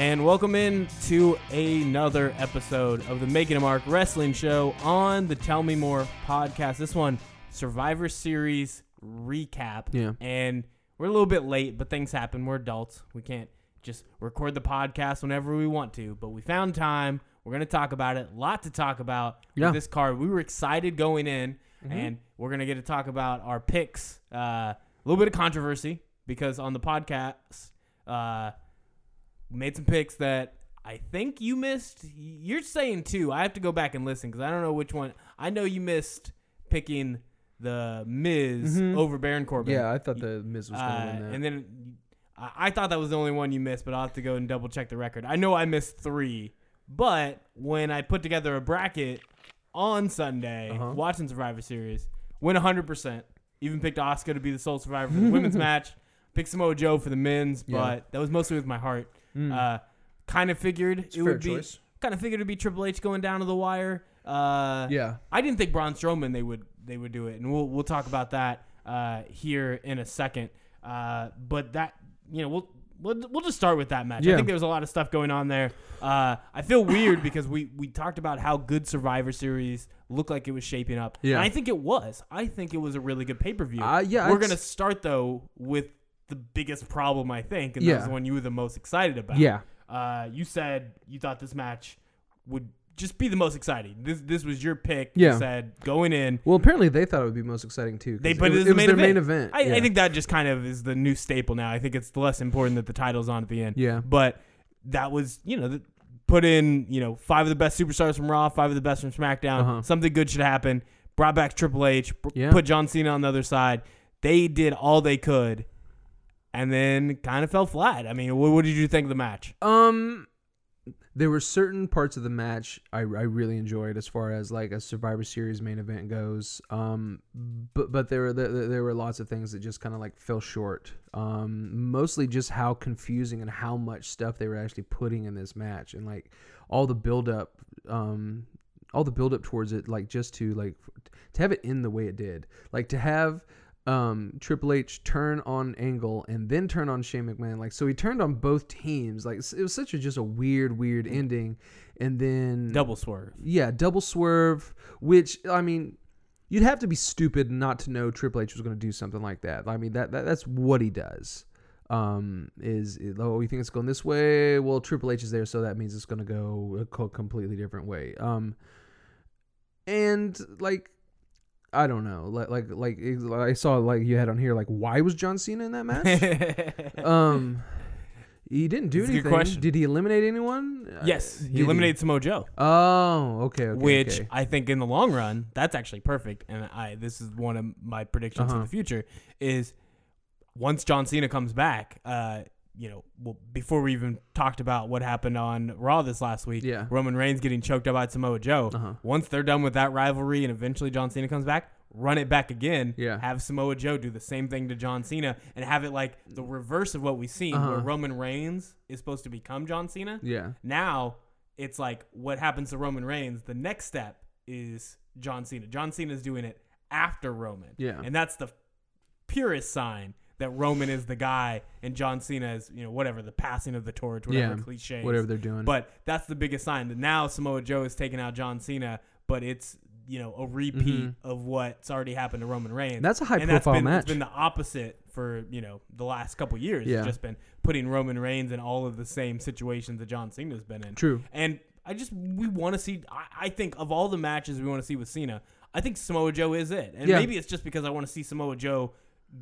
and welcome in to another episode of the Making a Mark Wrestling Show on the Tell Me More podcast. This one, Survivor Series recap. Yeah. And we're a little bit late, but things happen. We're adults. We can't just record the podcast whenever we want to, but we found time. We're going to talk about it. A lot to talk about Yeah. with this card. We were excited going in, and we're going to get to talk about our picks. Uh, a little bit of controversy because on the podcast, uh, made some picks that I think you missed. You're saying two. I have to go back and listen because I don't know which one. I know you missed picking the Miz Mhm. over Baron Corbin. Yeah, I thought the Miz was going Uh, to win that. and then I I thought that was the only one you missed, but I'll have to go and double check the record. I know I missed three, but when I put together a bracket on Sunday, Uh-huh. watching Survivor Series, win 100%. Even picked Asuka to be the sole survivor for the women's match. Picked Samoa Joe for the men's, Yeah. but that was mostly with my heart. Mm. Uh, kind of figured It's it would be. choice. Kind of figured it'd be Triple H going down to the wire. Uh, yeah. I didn't think Braun Strowman they would they would do it, and we'll we'll talk about that uh, here in a second. Uh, but that you know we'll. We'll, we'll just start with that match. Yeah. I think there was a lot of stuff going on there. Uh, I feel weird because we, we talked about how good Survivor Series looked like it was shaping up. Yeah. And I think it was. I think it was a really good pay per view. Uh, yeah, We're going to start, though, with the biggest problem, I think, and Yeah. that was the one you were the most excited about. Yeah. Uh, you said you thought this match would just be the most exciting. This this was your pick. Yeah. You said going in. Well, apparently they thought it would be most exciting too. They put it, was, as the main their event. main event. I, yeah. I think that just kind of is the new staple now. I think it's less important that the title's on at the end. Yeah. But that was you know the, put in you know five of the best superstars from Raw, five of the best from SmackDown. Uh-huh. Something good should happen. Brought back Triple H. pr- Yeah. Put John Cena on the other side. They did all they could, and then kind of fell flat. I mean, what, what did you think of the match? Um, there were certain parts of the match I, I really enjoyed as far as like a Survivor Series main event goes. Um, but but there were there, there were lots of things that just kind of like fell short. Um, mostly just how confusing and how much stuff they were actually putting in this match and like all the build up. Um, all the build up towards it, like just to like to have it in the way it did, like to have um Triple H turn on Angle and then turn on Shane McMahon. Like so he turned on both teams. Like it was such a just a weird, weird ending. And then Double swerve. yeah, double swerve, which I mean, you'd have to be stupid not to know Triple H was going to do something like that. I mean, that, that that's what he does. Um, is oh, you think it's going this way? Well, Triple H is there, so that means it's going to go a completely different way. Um, and like. I don't know, like like like I saw like you had on here, like why was John Cena in that match? um, he didn't do That's a good anything. question. Did he eliminate anyone? Uh, yes, did he eliminated Samoa Joe. Oh, okay, okay. which okay. I think in the long run, that's actually perfect. And I this is one of my predictions for Uh-huh. the future is once John Cena comes back, uh, you know, well, before we even talked about what happened on Raw this last week, Yeah. Roman Reigns getting choked up by Samoa Joe. Uh-huh. Once they're done with that rivalry and eventually John Cena comes back, run it back again. Yeah. Have Samoa Joe do the same thing to John Cena and have it like the reverse of what we've seen, where Uh-huh. Roman Reigns is supposed to become John Cena. Yeah. Now it's like what happens to Roman Reigns. The next step is John Cena. John Cena is doing it after Roman. Yeah. And that's the purest sign that Roman is the guy and John Cena is, you know, whatever, the passing of the torch, whatever Yeah. cliches. Whatever they're doing. But that's the biggest sign that now Samoa Joe is taking out John Cena, but it's you know a repeat Mhm. of what's already happened to Roman Reigns. That's a high and profile been, match. It's been the opposite for you know the last couple years. Yeah. It's just been putting Roman Reigns in all of the same situations that John Cena's been in. True. And I just we want to see. I, I think of all the matches we want to see with Cena, I think Samoa Joe is it. And Yeah. maybe it's just because I want to see Samoa Joe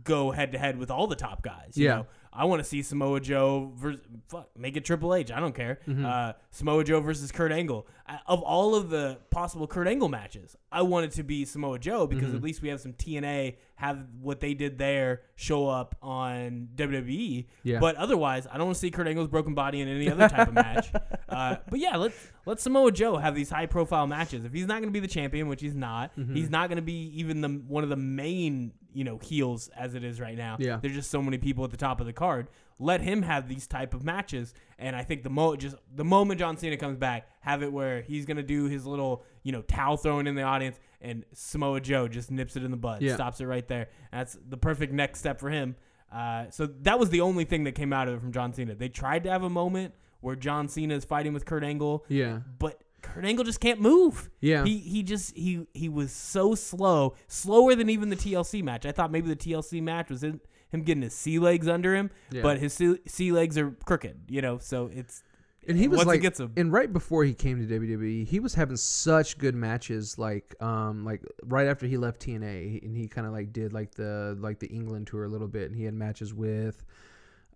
go head to head with all the top guys. You Yeah. know? I want to see Samoa Joe versus fuck, make it Triple H. I don't care. Mm-hmm. Uh, Samoa Joe versus Kurt Angle. I, of all of the possible Kurt Angle matches, I want it to be Samoa Joe because Mm-hmm. at least we have some TNA have what they did there show up on WWE. Yeah. But otherwise, I don't want to see Kurt Angle's broken body in any other type of match. Uh, but yeah, let's let Samoa Joe have these high profile matches. If he's not going to be the champion, which he's not, Mm-hmm. he's not going to be even the one of the main you know heels as it is right now. Yeah. There's just so many people at the top of the card. Let him have these type of matches, and I think the mo just the moment John Cena comes back, have it where he's gonna do his little you know towel throwing in the audience, and Samoa Joe just nips it in the bud, Yeah. stops it right there. That's the perfect next step for him. Uh, so that was the only thing that came out of it from John Cena. They tried to have a moment where John Cena is fighting with Kurt Angle, Yeah. but Kurt Angle just can't move. Yeah. He he just he he was so slow, slower than even the TLC match. I thought maybe the TLC match was in him getting his sea legs under him, Yeah. but his sea, sea legs are crooked, you know. So it's And he was once like, he gets a and right before he came to WWE, he was having such good matches. Like, um, like right after he left TNA, and he kind of like did like the like the England tour a little bit, and he had matches with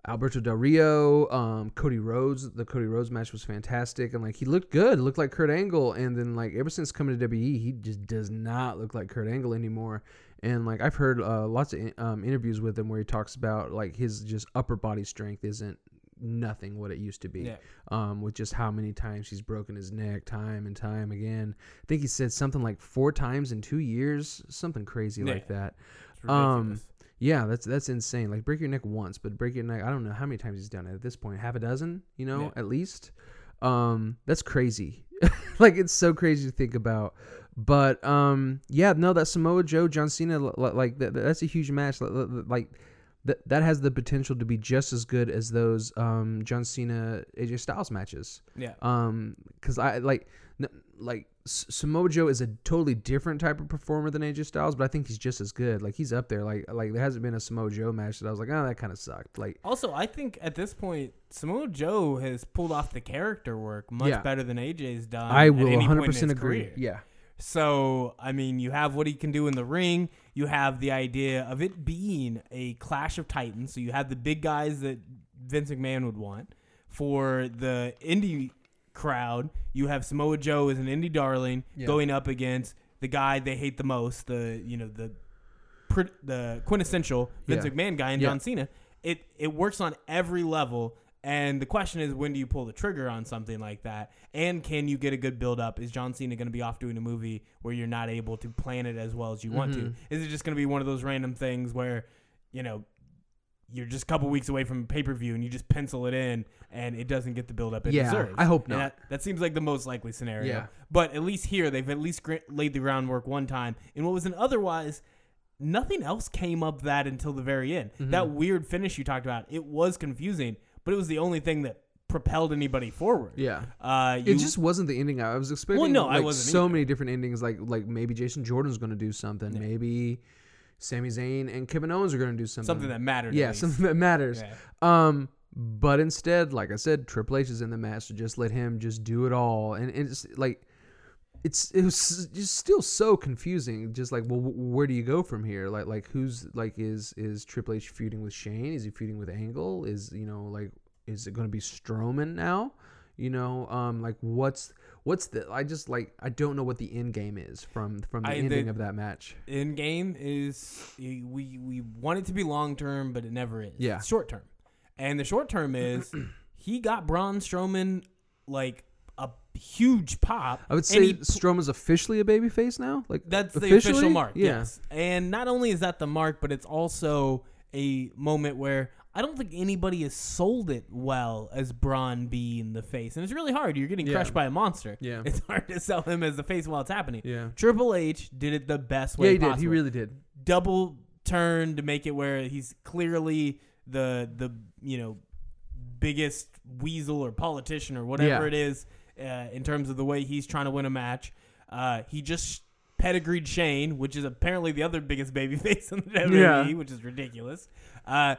Alberto Del Rio, um, Cody Rhodes. The Cody Rhodes match was fantastic, and like he looked good, looked like Kurt Angle. And then like ever since coming to WWE, he just does not look like Kurt Angle anymore. And like I've heard uh, lots of um, interviews with him where he talks about like his just upper body strength isn't nothing what it used to be yeah. um, with just how many times he's broken his neck time and time again. I think he said something like four times in two years, something crazy like that. Um. Yeah, that's that's insane. Like break your neck once, but break your neck. I don't know how many times he's done it at this point. Half a dozen, you know, Yeah. at least. Um, that's crazy. like it's so crazy to think about. But um, yeah, no, that Samoa Joe John Cena, li- li- like that, that's a huge match. Li- li- li- Like that, that has the potential to be just as good as those um John Cena AJ Styles matches. yeah. Um, because I like, like S- Samoa Joe is a totally different type of performer than AJ Styles, but I think he's just as good. Like he's up there. Like like there hasn't been a Samoa Joe match that I was like, oh, that kind of sucked. Like Also, I think at this point, Samoa Joe has pulled off the character work much Yeah. better than AJ's done. I will any point in 100 his percent agree. career. Yeah, So, I mean, you have what he can do in the ring. You have the idea of it being a clash of titans. So you have the big guys that Vince McMahon would want. For the indie crowd, you have Samoa Joe as an indie darling Yeah. going up against the guy they hate the most, the you know the the quintessential Vince Yeah. McMahon guy and Yeah. John Cena. It it works on every level. And the question is, when do you pull the trigger on something like that? And can you get a good build up? Is John Cena going to be off doing a movie where you're not able to plan it as well as you want to? Mhm. Is it just going to be one of those random things where, you know, you're just a couple weeks away from pay per view and you just pencil it in and it doesn't get the build up it Yeah, deserves? I hope not. That, that seems like the most likely scenario. Yeah. But at least here, they've at least laid the groundwork one time. In what was an otherwise, nothing else came up that until the very end. Mm-hmm. That weird finish you talked about, it was confusing, but it was the only thing that propelled anybody forward. yeah. Uh, you, It just wasn't the ending I was expecting. Well, no, I wasn't so either. many different endings. Like like maybe Jason Jordan's going to do something. Yeah. Maybe Sami Zayn and Kevin Owens are going to do something. something that matters. yeah, something that matters. Yeah. Um, but instead, like I said, Triple H is in the match, so just let him just do it all, and and it's like. It's it was just still so confusing. Just like, well, where do you go from here? Like, like who's like is is Triple H feuding with Shane? Is he feuding with Angle? Is you know like is it going to be Strowman now? You know, um, like what's what's the? I just like I don't know what the end game is from from the I- the- ending of that match. End game is we we want it to be long term, but it never is. Yeah. It's short term, and the short term is he got Braun Strowman like a huge pop. I would say he Strowman's officially a babyface now. Like That's the official mark. Yeah. Yes. And not only is that the mark, but it's also a moment where I don't think anybody has sold it well as Braun being the face. And it's really hard. You're getting Yeah. crushed by a monster. Yeah. It's hard to sell him as the face while it's happening. Yeah. Triple H did it the best way. Yeah, he did. possible. He really did. double turn to make it where he's clearly the the you know biggest weasel or politician or whatever Yeah. it is uh, in terms of the way he's trying to win a match. Uh, he just pedigreed Shane, which is apparently the other biggest babyface in the WWE, Yeah. which is ridiculous. Uh,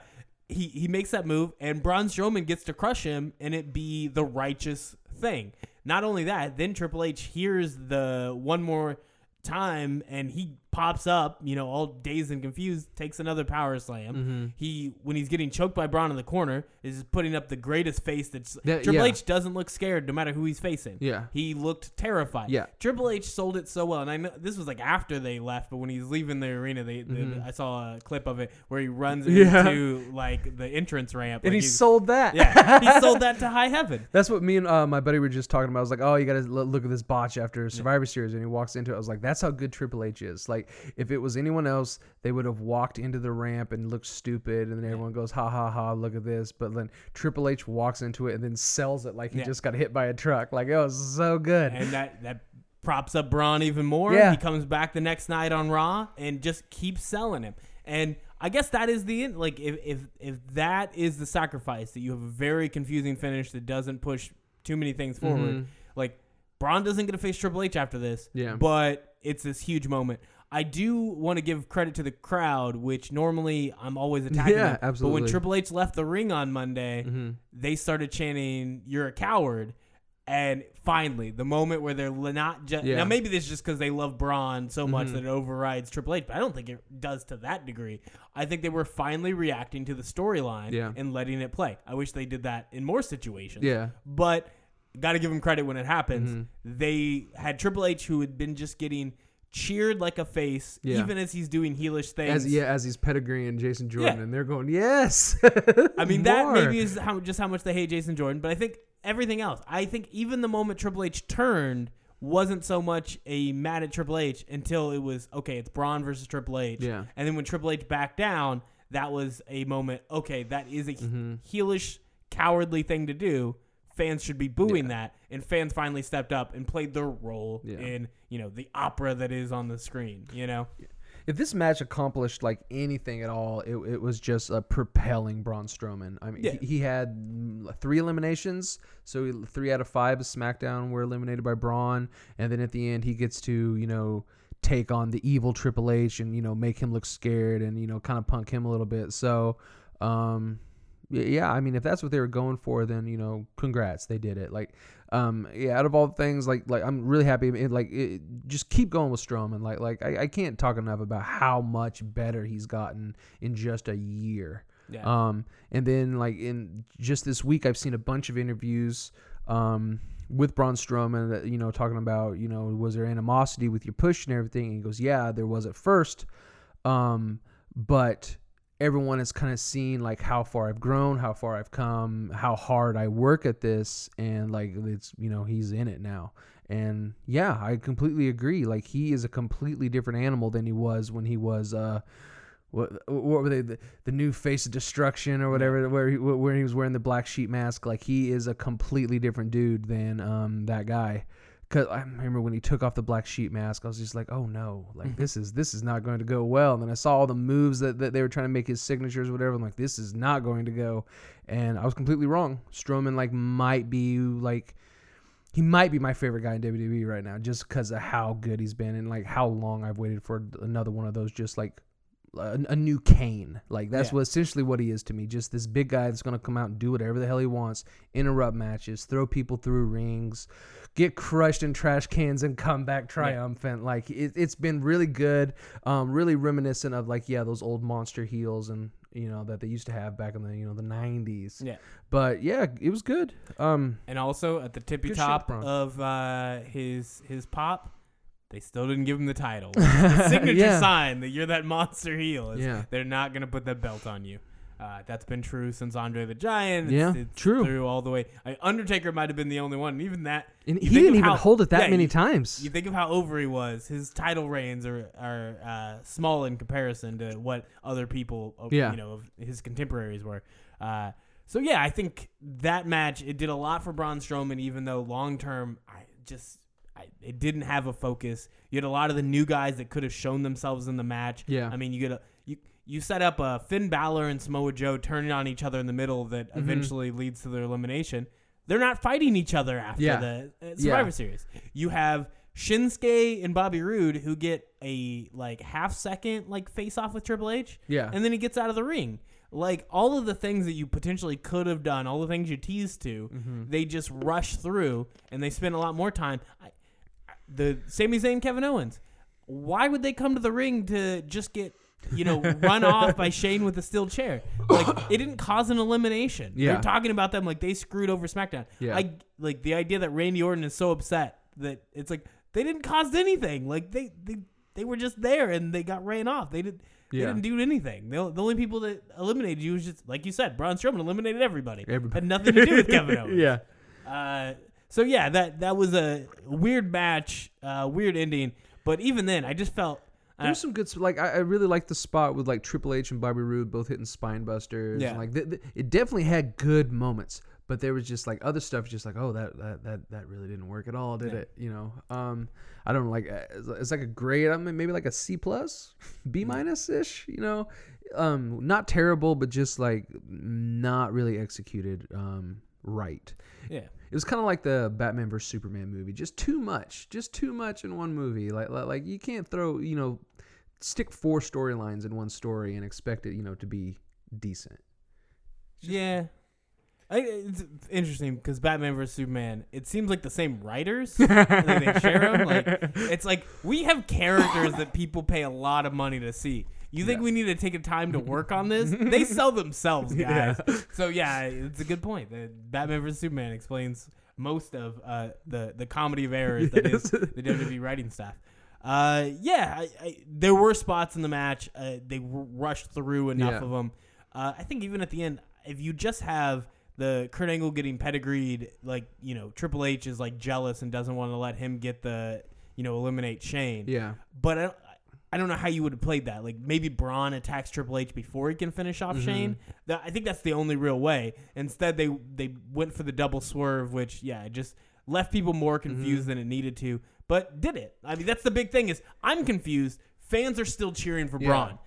he he makes that move, and Braun Strowman gets to crush him, and it be the righteous thing. Not only that, then Triple H hears the one more time, and he pops up, you know, all dazed and confused, takes another power slam. Mm-hmm. He, when he's getting choked by Braun in the corner, is putting up the greatest face that's. That- Triple yeah. H doesn't look scared no matter who he's facing. Yeah. He looked terrified. Yeah. Triple H sold it so well, and I know this was like after they left, but when he's leaving the arena, they, they- Mhm. I saw a clip of it where he runs Yeah. into like the entrance ramp, And like he sold that. yeah, he sold that to high heaven. That's what me and uh, my buddy were just talking about. I was like, "Oh, you got to look at this botch after Survivor Series," and he walks into it. I was like, "That's how good Triple H is." Like, if it was anyone else, they would have walked into the ramp and looked stupid, and then everyone goes, "Ha ha ha! Look at this!" But then Triple H walks into it and then sells it like he Yeah. just got hit by a truck. Like, it was so good. and that that props up Braun even more. Yeah. He comes back the next night on Raw and just keeps selling him. And I guess that is the end. Like if if if that is the sacrifice that you have a very confusing finish that doesn't push too many things forward. Mhm. Like Braun doesn't get to face Triple H after this. Yeah. But it's this huge moment. I do want to give credit to the crowd, which normally I'm always attacking. Yeah, them. But when Triple H left the ring on Monday, hmm they started chanting "You're a coward," and finally, the moment where they're not just Yeah. now. Maybe this is just because they love Braun so much Mhm. that it overrides Triple H, but I don't think it does to that degree. I think they were finally reacting to the storyline Yeah. and letting it play. I wish they did that in more situations. Yeah. but got to give them credit when it happens. Mhm. They had Triple H, who had been just getting cheered like a face, Yeah. even as he's doing heelish things. As yeah, as he's pedigreeing Jason Jordan, Yeah. and they're going, yes. I mean, that maybe is how just how much they hate Jason Jordan, but I think everything else. I think even the moment Triple H turned wasn't so much a mad at Triple H until it was okay. It's Braun versus Triple H, Yeah. and then when Triple H backed down, that was a moment. Okay, that is a Mhm. heelish, cowardly thing to do. Fans should be booing that, and fans finally stepped up and played their role Yeah. in you know the opera that is on the screen. You know, If this match accomplished like anything at all, it, it was just a propelling Braun Strowman. I mean, Yeah. he, he had three eliminations, so three out of five of SmackDown were eliminated by Braun, and then at the end he gets to you know take on the evil Triple H and you know make him look scared and you know kind of punk him a little bit. So, um, yeah, I mean, if that's what they were going for, then you know, congrats, they did it. Like, um, yeah, out of all things, like, like I'm really happy. It, like, it, just keep going with Strowman. Like, like I, I can't talk enough about how much better he's gotten in just a year. yeah, Um, and then like in just this week, I've seen a bunch of interviews, um, with Braun Strowman that you know talking about you know was there animosity with your push and everything? And he goes, yeah, there was at first, um, but everyone has kind of seen like how far I've grown, how far I've come, how hard I work at this, and like it's you know he's in it now. And yeah, I completely agree. Like he is a completely different animal than he was when he was uh what what were they the, the new face of destruction or whatever where he, where he was wearing the black sheep mask like he is a completely different dude than um that guy cuz I remember when he took off the black sheep mask I was just like oh no like mm-hmm. this is this is not going to go well and then I saw all the moves that, that they were trying to make his signatures or whatever I'm like this is not going to go and I was completely wrong Strowman like might be like he might be my favorite guy in WWE right now just because of how good he's been and like how long I've waited for another one of those just like a, a new Kane. Like that's Yeah. what essentially what he is to me. Just this big guy that's gonna come out and do whatever the hell he wants, interrupt matches, throw people through rings, get crushed in trash cans, and come back triumphant. Like it, it's been really good. Um, really reminiscent of like yeah those old monster heels and you know that they used to have back in the you know the nineties. yeah. But yeah, it was good. Um, And also at the tippy Good shit, top of uh, his his pop, they still didn't give him the title. the signature Yeah. sign that you're that monster heel. Is Yeah. They're not gonna put that belt on you. Uh, that's been true since Andre the Giant. It's, Yeah, it's true. Through all the way. I, Undertaker might have been the only one. And even that, and he didn't even how- hold it that yeah, many you- times. you think of how over he was. His title reigns are are uh, small in comparison to what other people, uh, Yeah. you know, of his contemporaries were. Uh, so yeah, I think that match it did a lot for Braun Strowman, even though long term, I just I, it didn't have a focus. You had a lot of the new guys that could have shown themselves in the match. Yeah. I mean, you get a you. Set up a Finn Balor and Samoa Joe turning on each other in the middle that Mm-hmm. eventually leads to their elimination. They're not fighting each other after Yeah. the uh, Yeah. Survivor Series. You have Shinsuke and Bobby Roode who get a like half second like face off with Triple H, yeah. and then he gets out of the ring. Like all of the things that you potentially could have done, all the things you teased to, Mm-hmm. they just rush through and they spend a lot more time. I- the Sami Zayn, Kevin Owens. Why would they come to the ring to just get you know run off by Shane with a steel chair? Like it didn't cause an elimination. Yeah. They're talking about them like they screwed over SmackDown. Yeah. I like the idea that Randy Orton is so upset that it's like they didn't cause anything. Like they they, they were just there and they got ran off. They did. They Yeah. didn't do anything. The, the only people that eliminated you was just like you said, Braun Strowman eliminated everybody. Everybody. Had nothing to do with Kevin Owens. yeah. Uh, so yeah, that that was a weird match, uh, weird ending. But even then, I just felt. Uh, There's some good, like I, I really like the spot with like Triple H and Bobby Roode both hitting spine busters. Yeah. and, like th- th- it definitely had good moments, but there was just like other stuff, just like oh that that that, that really didn't work at all, did Yeah. it? You know, um, I don't know, like uh, it's, it's like a grade, I mean, maybe like a C plus, B minus ish. You know, um, not terrible, but just like not really executed um right. Yeah. It was kind of like the Batman vs Superman movie, just too much, just too much in one movie. Like, like, like you can't throw, you know, stick four storylines in one story and expect it, you know, to be decent. Yeah. I, it's interesting because Batman vs Superman. It seems like the same writers. like they share them. Like it's like we have characters that people pay a lot of money to see. You think Yeah. we need to take a time to work on this? They sell themselves, guys. So yeah, it's a good point. The Batman vs Superman explains most of uh, the the comedy of errors that is the WWE writing staff. Uh, yeah, I, I, there were spots in the match. Uh, they rushed through enough Yeah. of them. Uh, I think even at the end, if you just have the Kurt Angle getting pedigreed, like you know, Triple H is like jealous and doesn't want to let him get the you know eliminate Shane. Yeah. But I don't, know how you would have played that. Like maybe Braun attacks Triple H before he can finish off Mm-hmm. Shane. That, I think that's the only real way. Instead, they they went for the double swerve, which yeah, it just left people more Mm-hmm. confused than it needed to. But did it? I mean, that's the big thing is I'm confused. Fans are still cheering for Yeah. Braun.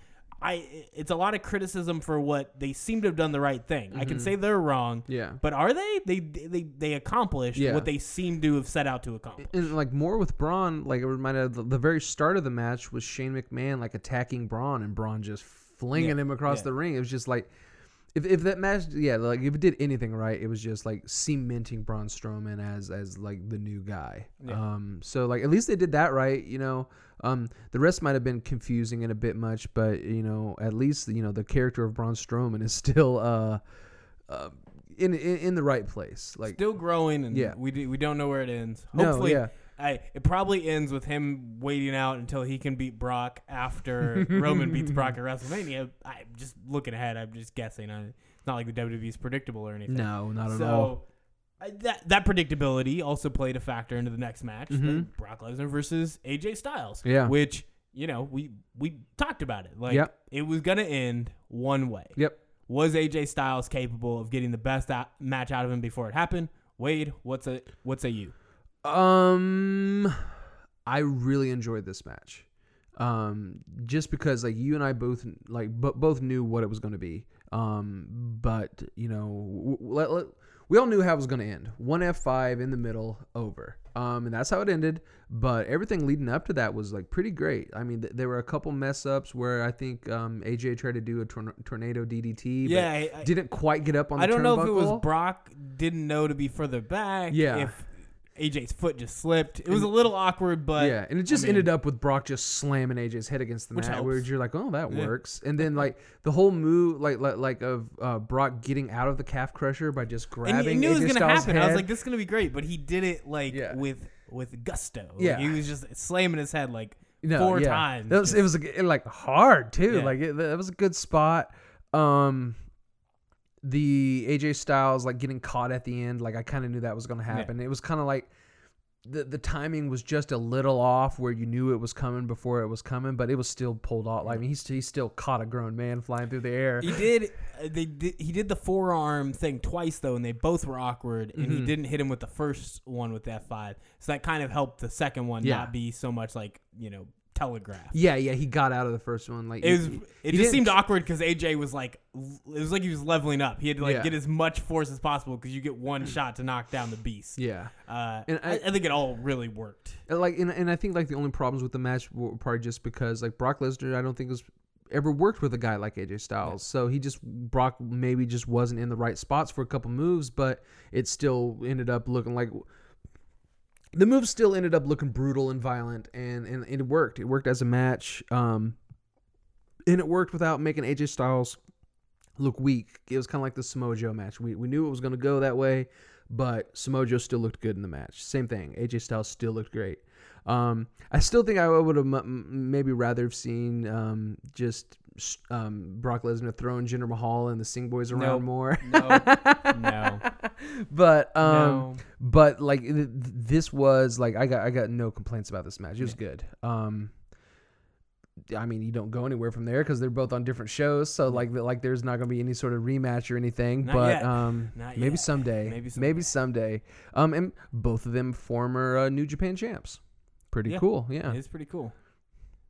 I it's a lot of criticism for what they seem to have done the right thing. I Mm-hmm. can say they're wrong. Yeah. But are they? They they they accomplished Yeah. what they seem to have set out to accomplish. And like more with Braun, like it reminded the, the very start of the match was Shane McMahon like attacking Braun and Braun just flinging Yeah, him across yeah. the ring. It was just like if, if that match, yeah, like if it did anything right, it was just like cementing Braun Strowman as as like the new guy. Yeah. Um, so like at least they did that right, you know. Um, the rest might have been confusing and a bit much, but you know, at least you know the character of Braun Strowman is still uh, uh in, in in the right place. Like Still growing, and Yeah. we do, we don't know where it ends. No, Hopefully, yeah. I, it probably ends with him waiting out until he can beat Brock after Roman beats Brock at WrestleMania. I'm just looking ahead. I'm just guessing. I, it's not like the WWE's predictable or anything. no, not at so all. I, that that predictability also played a factor into the next match, Mhm. Brock Lesnar versus AJ Styles. Yeah. which you know we we talked about it. Like Yep. it was gonna end one way. Yep. Was AJ Styles capable of getting the best out, match out of him before it happened? Wade, what's a what's a you? Um, I really enjoyed this match. Um, just because like you and I both like bo- both knew what it was going to be. Um, but you know, w- w- let, let- we all knew how it was going to end. One F five in the middle, over. Um, and that's how it ended. But everything leading up to that was like pretty great. I mean, th- there were a couple mess ups where I think um AJ tried to do a tor- tornado DDT. but Yeah, I- I- didn't quite get up on. The I don't know if it was. Brock didn't know to be further back. Yeah. If AJ's foot just slipped, it was a little awkward, but yeah, and it just I mean- ended up with Brock just slamming AJ's head against the Which mat, where helps. you're like, oh, that Yeah. works. And then like the whole move, like like, like of uh, Brock getting out of the calf crusher by just grabbing. and you knew it was gonna Styles' happen. I was like, this is gonna be great, but he did it like Yeah. with with gusto. Like, Yeah. he was just slamming his head like No, four yeah. times. It was, it was like hard too. Like it, that was a good spot. Um, the AJ Styles like getting caught at the end, like I kind of knew that was going to happen. It was kind of like the the timing was just a little off, where you knew it was coming before it was coming, but it was still pulled off. Like I mean, he's he still caught a grown man flying through the air. He did. Uh, they did. He did the forearm thing twice though, and they both were awkward. And Mm-hmm. he didn't hit him with the first one with the F five, so that kind of helped the second one Yeah. not be so much like you know telegraph. Yeah, yeah, he got out of the first one. Like It was. he- It he just seemed awkward because AJ was like, it was like he was leveling up. He had to like Yeah. get as much force as possible because you get one shot to knock down the beast. Yeah, Uh, And I, I- I think it all really worked. Like and, and I think like the only problems with the match were probably just because like Brock Lesnar, I don't think was ever worked with a guy like AJ Styles, so he just Brock maybe just wasn't in the right spots for a couple moves, but it still ended up looking like the move still ended up looking brutal and violent, and and it worked. It worked as a match, um, and it worked without making AJ Styles look weak. It was kind of like the Samoa Joe match. We we knew it was going to go that way, but Samoa Joe still looked good in the match. Same thing. AJ Styles still looked great. Um, I still think I would have m- maybe rather have seen um, just um, Brock Lesnar throwing Jinder Mahal and the Singh Boys around Nope. more. No, no, but um, no. but like th- th- this was like I got I got no complaints about this match. It was good. Um, I mean, you don't go anywhere from there because they're both on different shows. So like, like there's not gonna be any sort of rematch or anything. Not but yet. um, Not maybe someday. Maybe Maybe someday. Um, and both of them former uh, New Japan champs. Pretty Yeah. cool. Yeah. It's pretty cool.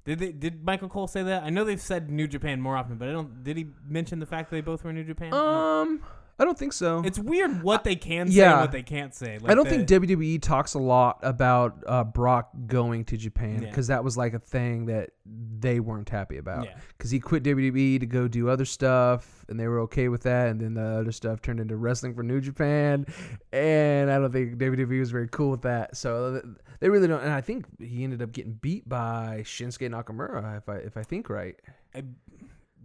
Did they? Did Michael Cole say that? I know they've said New Japan more often, but I don't. Did he mention the fact that they both were New Japan? Um, I don't think so. it's weird what they can say yeah. and what they can't say. Like I don't the- think WWE talks a lot about uh, Brock going to Japan Yeah. because that was like a thing that they weren't happy about. Yeah. Because he quit WWE to go do other stuff, and they were okay with that. And then the other stuff turned into wrestling for New Japan, and I don't think WWE was very cool with that. So th- they really don't. And I think he ended up getting beat by Shinsuke Nakamura, if I if I think right. I,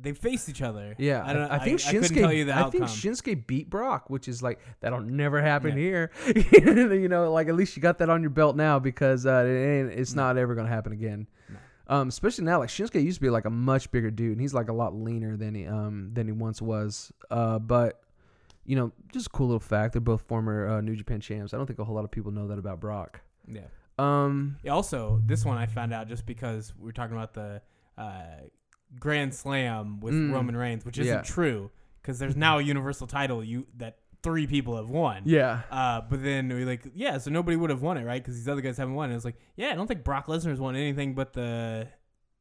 they faced each other. Yeah, I, don't, I, think I, Shinsuke. tell you the I outcome. think Shinsuke beat Brock, which is like that'll never happen here. you know, like at least you got that on your belt now because uh, it ain't, it's not ever gonna happen again. Um, especially now, like Shinsuke used to be like a much bigger dude, and he's like a lot leaner than he um than he once was. Uh, but you know, just a cool little fact. They're both former uh, New Japan champs. I don't think a whole lot of people know that about Brock. yeah. Um, Yeah, Also, this one I found out just because we are talking about the uh, Grand Slam with Mm. Roman Reigns, which isn't Yeah. true because there's now a Universal title you that three people have won. yeah, Uh, but then we like, yeah, so nobody would have won it, right? Because these other guys haven't won. And it's like, yeah, I don't think Brock Lesnar's won anything but the,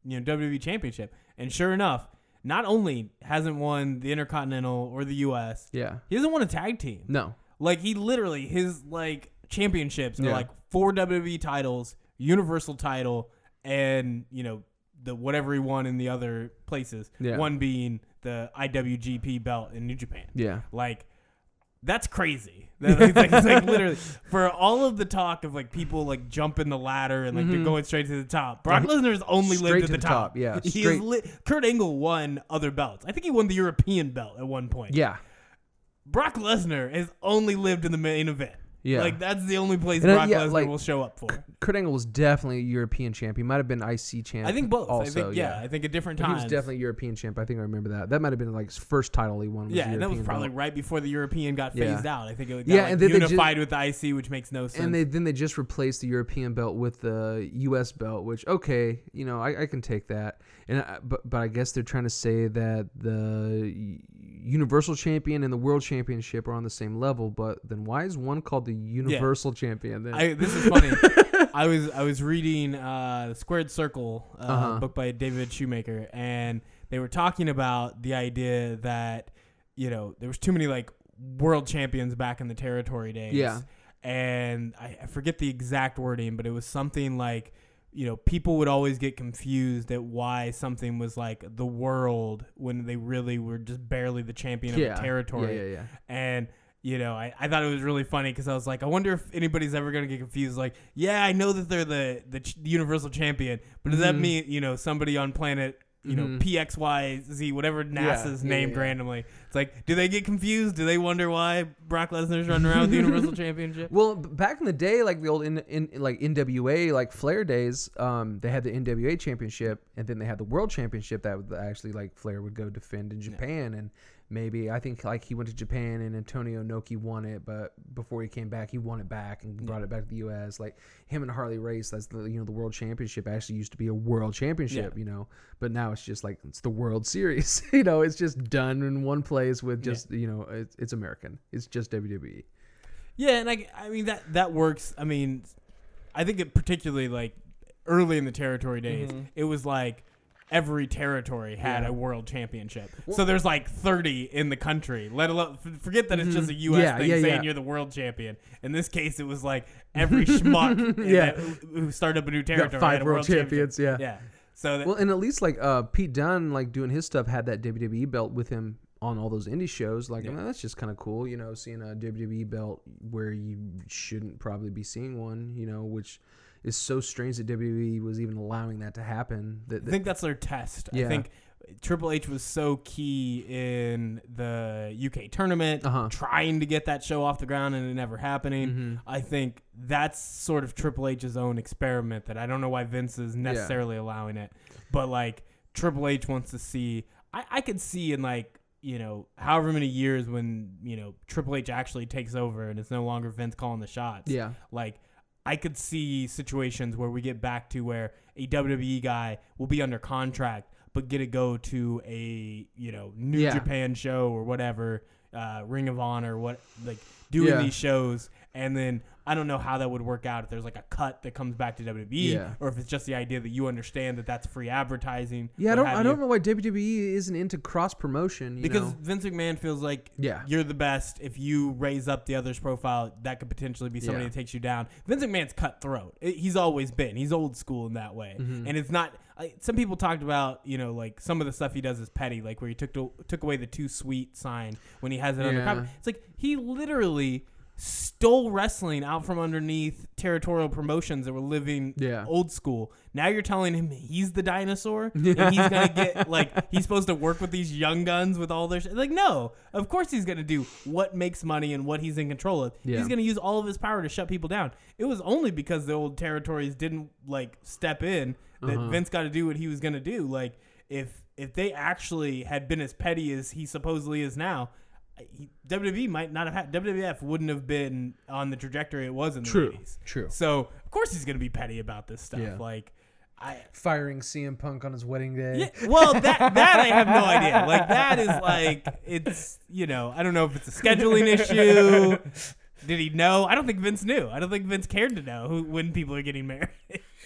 you know, WWE Championship. And sure enough, not only hasn't won the Intercontinental or the U.S., yeah. he hasn't won a tag team. No, Like he literally his like championships are Yeah. like four WWE titles, Universal title, and you know the whatever he won in the other places. Yeah. One being the IWGP belt in New Japan. yeah, Like that's crazy. It's, like, it's like literally for all of the talk of like people like jumping the ladder and like they're Mhm. going straight to the top. Brock Lesnar's only Straight lived at to the, the top. top, yeah, he is li- Kurt Angle won other belts. I think he won the European belt at one point. yeah, Brock Lesnar has only lived in the main event. Yeah. Like that's the only place And, uh, Brock yeah, Lesnar like- will show up for. Kurt Angle was definitely a European champ. He might have been IC champ. I think both. Also, I think yeah, I think at different But he was definitely European champ. I think I remember that. That might have been like his first title he won. Was yeah, and that was probably belt. right before the European got Yeah. phased out. I think it got Yeah, like, and then unified with the IC, which makes no sense. And they then they just replaced the European belt with the U.S. belt, which okay, you know I, I can take that. And I, but but I guess they're trying to say that the Universal Champion and the World Championship are on the same level. But then why is one called the Universal Champion? Then I, this is funny. I was I was reading uh, Squared Circle, uh, Uh-huh. book by David Shoemaker, and they were talking about the idea that you know there was too many like world champions back in the territory days. Yeah. and I, I forget the exact wording, but it was something like you know people would always get confused at why something was like the world when they really were just barely the champion yeah, of a territory Yeah, yeah, yeah. and you know I, I thought it was really funny because i was like i wonder if anybody's ever going to get confused like yeah i know that they're the the, ch- universal champion but does that Mhm. mean you know somebody on planet you know Mhm. pxyz whatever nasa's yeah, named yeah. randomly it's like do they get confused do they wonder why brock lesnar's running around with the universal championship Well, back in the day, like the old in, in like NWA, like Flair days, um, they had the NWA championship, and then they had the World Championship that would actually like Flair would go defend in Japan, and maybe I think like he went to Japan and Antonio Noki won it, but before he came back, he won it back and brought it back to the U.S. Like him and Harley Race, that's the you know the World Championship actually used to be a World Championship, you know, but now it's just like it's the World Series, you know, it's just done in one place with just you know it's, it's American, it's just. WWE. yeah and i i mean that that works. I mean i think it particularly like early in the territory days mm-hmm. it was like every territory had Mm-hmm. A world championship. so there's like 30 in the country. Let alone forget that it's just a U.S. Mm-hmm. Yeah, thing yeah, saying yeah. you're the world champion. In this case, it was like every schmuck in Yeah. that- who started up a new Got territory five had a world world champions, championship. yeah. yeah. So that, Well, and at least like uh, Pete Dunne, like doing his stuff, had that WWE belt with him on all those indie shows. Like, mean, that's just kind of cool, you know, seeing a WWE belt where you shouldn't probably be seeing one, you know, which is so strange that WWE was even allowing that to happen. That, I think that's their test. I think Triple H was so key in the UK tournament, Uh-huh. trying to get that show off the ground and it never happening. Mhm. I think that's sort of Triple H's own experiment that I don't know why Vince is necessarily allowing it. But like Triple H wants to see I, I could see in like, you know, however many years when, you know, Triple H actually takes over and it's no longer Vince calling the shots. yeah, Like I could see situations where we get back to where a WWE guy will be under contract but get to go to a you know New Yeah. Japan show or whatever, uh, Ring of Honor, what like doing Yeah. these shows, and then I don't know how that would work out if there's like a cut that comes back to WWE, Yeah. or if it's just the idea that you understand that that's free advertising. Yeah, I don't. I you. don't know why WWE isn't into cross promotion. Because know? Vince McMahon feels like Yeah. you're the best. If you raise up the other's profile, that could potentially be somebody Yeah. that takes you down. Vince McMahon's cutthroat. He's always been. He's old school in that way. Mm-hmm. And it's not. Some people talked about, you know, like some of the stuff he does is petty, like where he took to, took away the too sweet sign when he has it Yeah. contract. It's like he literally stole wrestling out from underneath territorial promotions that were living Yeah. old school. Now you're telling him he's the dinosaur and he's gonna get like he's supposed to work with these young guns with all their sh- like no, of course he's gonna do what makes money and what he's in control of. Yeah. He's gonna use all of his power to shut people down. It was only because the old territories didn't like step in that Uh-huh. Vince got to do what he was gonna do. Like if if they actually had been as petty as he supposedly is now. He, WWE might not have had WWF wouldn't have been on the trajectory it was in the True. 80s. True. So of course he's gonna be petty about this stuff. Yeah. Like I Firing CM Punk on his wedding day. yeah, well that that I have no idea. Like that is like it's you know I don't know if it's a scheduling issue. Did he know? I don't think Vince knew. I don't think Vince cared to know who when people are getting married.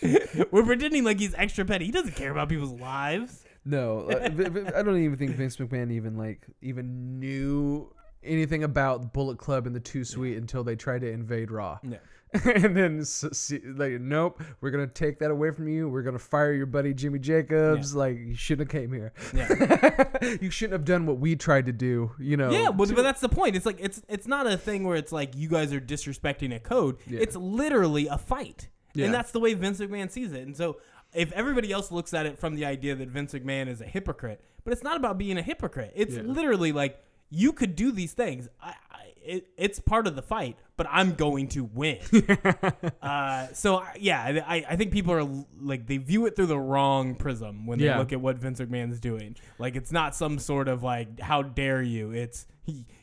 We're pretending like he's extra petty. He doesn't care about people's lives. No, uh, I don't even think Vince McMahon even like even knew anything about Bullet Club and the Too Sweet until they tried to invade Raw. No. and then see, like, nope, we're gonna take that away from you. We're gonna fire your buddy Jimmy Jacobs. Like, you shouldn't have came here. Yeah. you shouldn't have done what we tried to do. You know. Yeah, but, but that's the point. It's like it's it's not a thing where it's like you guys are disrespecting a code. Yeah. It's literally a fight, Yeah. and that's the way Vince McMahon sees it. And so, if everybody else looks at it from the idea that Vince McMahon is a hypocrite, but it's not about being a hypocrite. It's Yeah. literally like you could do these things. I, I, it, it's part of the fight, but I'm going to win. uh, so I- yeah, I, I think people are like they view it through the wrong prism when they Yeah. look at what Vince McMahon's doing. Like it's not some sort of like how dare you. It's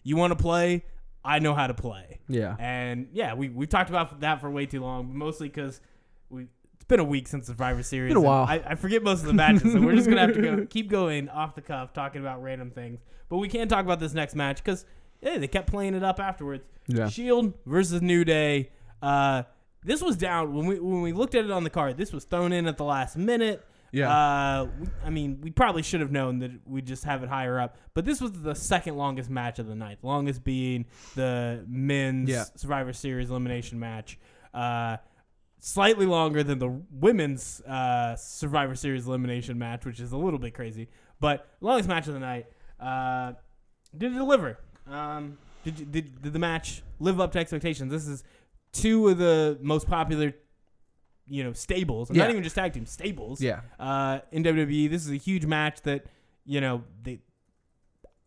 you want to play. I know how to play. Yeah. And yeah, we we talked about that for way too long, mostly because we. Been a week since Survivor Series. Been a while. I, I forget most of the matches, so we're just gonna have to go keep going off the cuff, talking about random things. But we can talk about this next match because hey, they kept playing it up afterwards. Yeah. Shield versus New Day. Uh, this was down when we when we looked at it on the card. This was thrown in at the last minute. Yeah. Uh, we, I mean, we probably should have known that we just have it higher up. But this was the second longest match of the night. Longest being the men's Yeah. Survivor Series elimination match. Uh, slightly longer than the women's uh, Survivor Series elimination match, which is a little bit crazy. But longest match of the night. Uh, did it deliver? Um, did, you, did did the match live up to expectations? This is two of the most popular, you know, stables. and Not even just tag team stables. Yeah. Uh, in WWE, this is a huge match that you know they.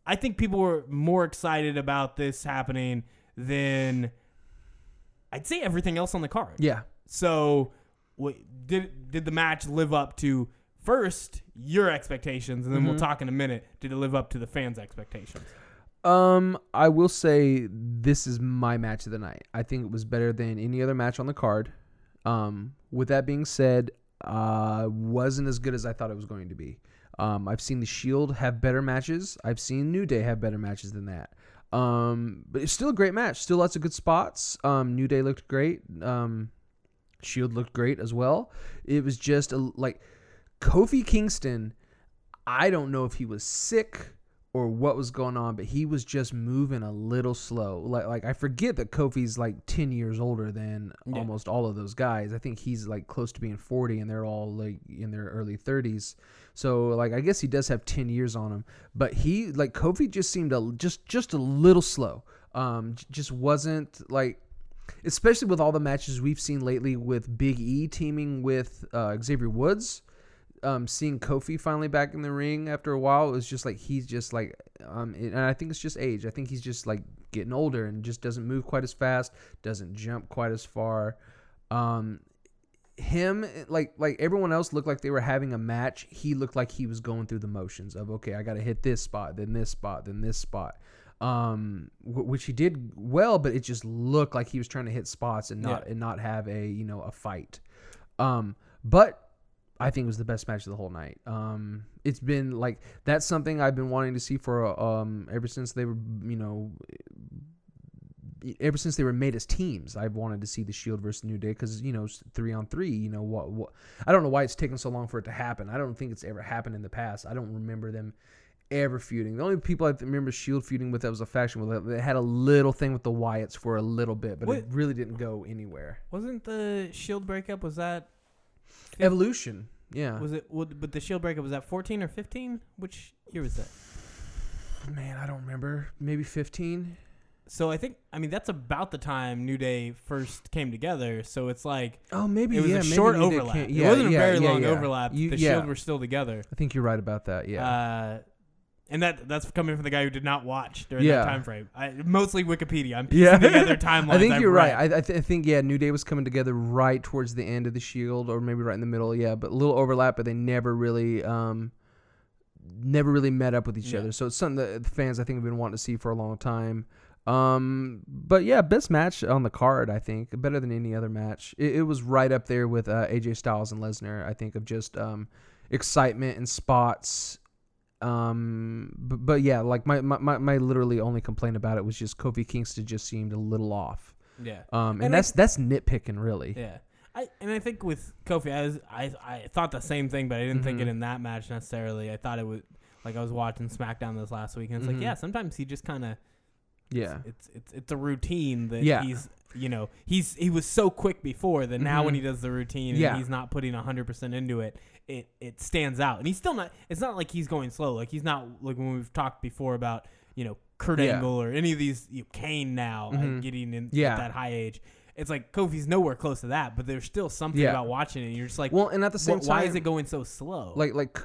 I think people were more excited about this happening than I'd say everything else on the card. Yeah. So, what, did did the match live up to first your expectations, and then we'll Mhm. talk in a minute. Did it live up to the fans' expectations? Um, I will say this is my match of the night. I think it was better than any other match on the card. Um, with that being said, uh, wasn't as good as I thought it was going to be. Um, I've seen the Shield have better matches. I've seen New Day have better matches than that. Um, but it's still a great match. Still lots of good spots. Um, New Day looked great. Um, Shield looked great as well. It was just a, like Kofi Kingston. I don't know if he was sick or what was going on, but he was just moving a little slow. Like like I forget that Kofi's like 10 years older than Yeah. almost all of those guys. I think he's like close to being 40 and they're all like in their early 30s. So like I guess he does have 10 years on him, but he like Kofi just seemed a, just just a little slow. Um just wasn't like especially with all the matches we've seen lately with Big E teaming with uh, Xavier Woods um, seeing Kofi finally back in the ring after a while, it was just like he's just like, um, and I think it's just age. I think he's just like getting older and just doesn't move quite as fast, doesn't jump quite as far. Um, him like like everyone else looked like they were having a match. He looked like he was going through the motions of okay, I got to hit this spot, then this spot, then this spot. Um, w- which he did well, but it just looked like he was trying to hit spots and not Yeah. and not have a you know a fight. Um, but I think it was the best match of the whole night. Um, it's been like that's something I've been wanting to see for um ever since they were you know ever since they were made as teams. I've wanted to see the Shield versus New Day because you know three on three. You know what, what? I don't know why it's taken so long for it to happen. I don't think it's ever happened in the past. I don't remember them ever feuding. The only people I remember Shield feuding with that was a faction with they had a little thing with the Wyatts for a little bit, but it really didn't go anywhere. Wasn't the Shield breakup? Was that Evolution, yeah. was it? But the Shield breakup was that 14 or 15? Which year was that? Man, I don't remember. Maybe fifteen. So I think I mean that's about the time New Day first came together. So it's like Oh, maybe it was yeah, a short overlap. came- it wasn't a very yeah, long yeah. overlap. You- the yeah. Shield were still together. I think you're right about that. Yeah. Uh, and that that's coming from the guy who did not watch during Yeah. that time frame. I, mostly Wikipedia. I'm piecing Yeah. together timelines. I think I've you're right. I, I, th- I think yeah, New Day was coming together right towards the end of the Shield, or maybe right in the middle. Yeah, but a little overlap, but they never really, um, never really met up with each Yeah. other. So it's something that the fans I think have been wanting to see for a long time. Um, but yeah, best match on the card, I think, better than any other match. It, it was right up there with uh, AJ Styles and Lesnar. I think of just um, excitement and spots. Um, but, but yeah, like my, my, my, my literally only complaint about it was just Kofi Kingston just seemed a little off. yeah. Um, and, And I- that's that's nitpicking, really. Yeah. I, and I think with Kofi, I, was, I I thought the same thing, but I didn't think it Mhm. in that match necessarily. I thought it was like I was watching SmackDown this last week, and it's Mhm. like yeah, sometimes he just kind of Yeah, it's it's it's a routine that Yeah. he's you know he's he was so quick before that now when Mhm. he does the routine Yeah. he's not putting hundred percent into it, it it stands out, and he's still not. It's not like he's going slow. Like he's not like when we've talked before about you know Kurt Yeah. Angle or any of these you know, Kane now uh, Mhm. getting in Yeah. at that high age. It's like Kofi's nowhere close to that, but there's still something Yeah. about watching it. And you're just like, well, and at the same wh- time, why is it going so slow? like like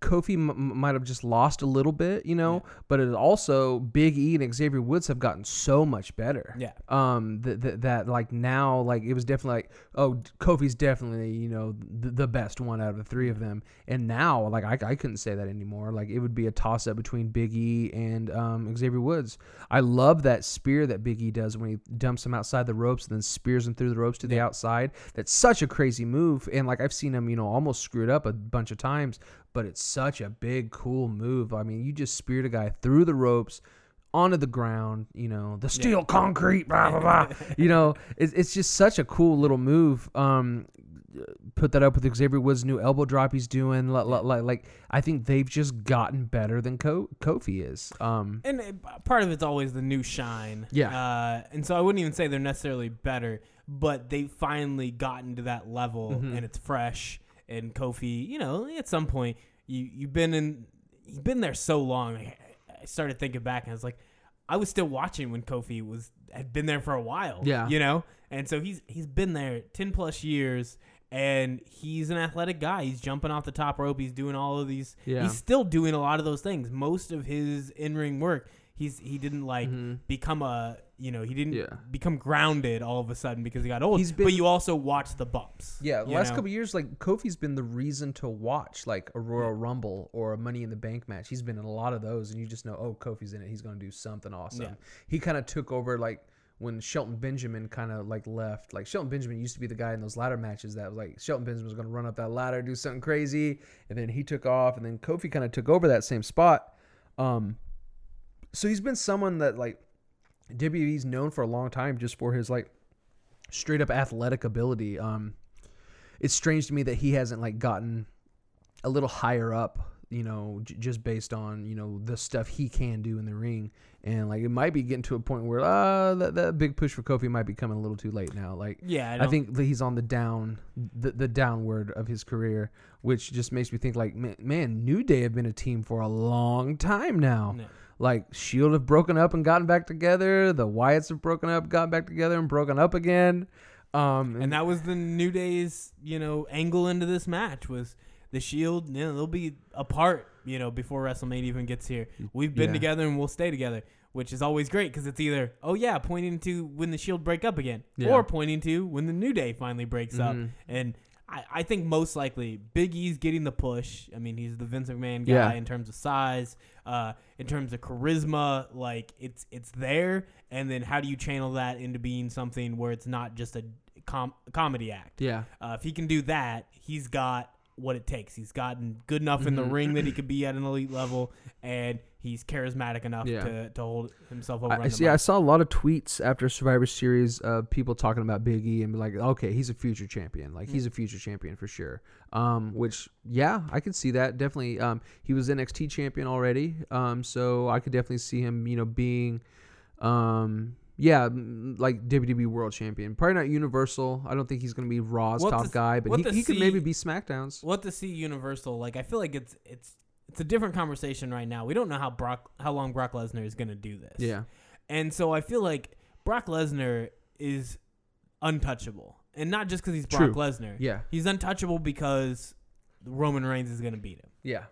Kofi m- might have just lost a little bit, you know, but it also Big E and Xavier Woods have gotten so much better. yeah, Um, that, that that like now like it was definitely like oh Kofi's definitely you know the, the best one out of the three of them, and now like I, I couldn't say that anymore. Like it would be a toss up between Big E and um, Xavier Woods. I love that spear that Big E does when he dumps him outside the ropes and then spears him through the ropes to the outside. That's such a crazy move, and like I've seen him you know almost screwed up a bunch of times, but it's such a big cool move. I mean you just speared a guy through the ropes onto the ground, you know, the steel concrete, blah blah blah. you know, it's, it's just such a cool little move. Um, put that up with Xavier Woods' new elbow drop he's doing. Like, like, like I think they've just gotten better than Ko- Kofi is. Um, and it, part of it's always the new shine. Yeah. Uh, and so I wouldn't even say they're necessarily better, but they've finally gotten to that level Mhm. and it's fresh. And Kofi, you know, at some point you you've been in you've been there so long. I, I started thinking back and I was like, I was still watching when Kofi was had been there for a while. Yeah. You know? And so he's he's been there ten plus years and he's an athletic guy. He's jumping off the top rope. He's doing all of these Yeah. he's still doing a lot of those things. Most of his in ring work, he's he didn't like Mhm. become a you know he didn't Yeah. become grounded all of a sudden because he got old. He's been- but you also watch the bumps. Yeah, the last know? couple years, like Kofi's been the reason to watch like a Royal Rumble or a Money in the Bank match. He's been in a lot of those, and you just know, oh, Kofi's in it. He's going to do something awesome. Yeah. He kind of took over like when Shelton Benjamin kind of like left. Like Shelton Benjamin used to be the guy in those ladder matches that was like Shelton Benjamin was going to run up that ladder, do something crazy, and then he took off, and then Kofi kind of took over that same spot. Um, so he's been someone that like WWE's known for a long time just for his like straight up athletic ability. Um, it's strange to me that he hasn't like gotten a little higher up, you know, j- just based on you know the stuff he can do in the ring, and like it might be getting to a point where uh that, that big push for Kofi might be coming a little too late now. Like Yeah, I, I, think that he's on the down, the, the downward of his career, which just makes me think like man, man, New Day have been a team for a long time now. No. Like Shield have broken up and gotten back together. The Wyatts have broken up, gotten back together, and broken up again. Um, and that was the New Day's you know angle into this match was the Shield. You know, they'll be apart. You know, before WrestleMania even gets here, we've been Yeah. together and we'll stay together. Which is always great because it's either oh yeah pointing to when the Shield break up again, Yeah. or pointing to when the New Day finally breaks up. Mhm. And I, I think most likely Big E's getting the push. I mean, he's the Vince McMahon guy Yeah. in terms of size, uh, in terms of charisma. Like it's it's there, and then how do you channel that into being something where it's not just a com- comedy act? Yeah. Uh, if he can do that, he's got what it takes. He's gotten good enough in the Mhm. ring that he could be at an elite level, and he's charismatic enough Yeah. to, to hold himself over. I, see. I saw a lot of tweets after Survivor Series of people talking about Big E and be like, okay, he's a future champion. Like he's a future champion for sure. Um, which yeah, I could see that definitely. Um, he was NXT champion already. Um, so I could definitely see him, you know, being, um, yeah, like WWE World Champion. Probably not Universal. I don't think he's gonna be Raw's What top to- guy, but he, to he could maybe be SmackDown's. what to see Universal like. I feel like it's it's it's a different conversation right now. We don't know how Brock how long Brock Lesnar is going to do this. Yeah. and so I feel like Brock Lesnar is untouchable, and not just because he's Brock Lesnar. Yeah. He's untouchable because Roman Reigns is going to beat him. Yeah.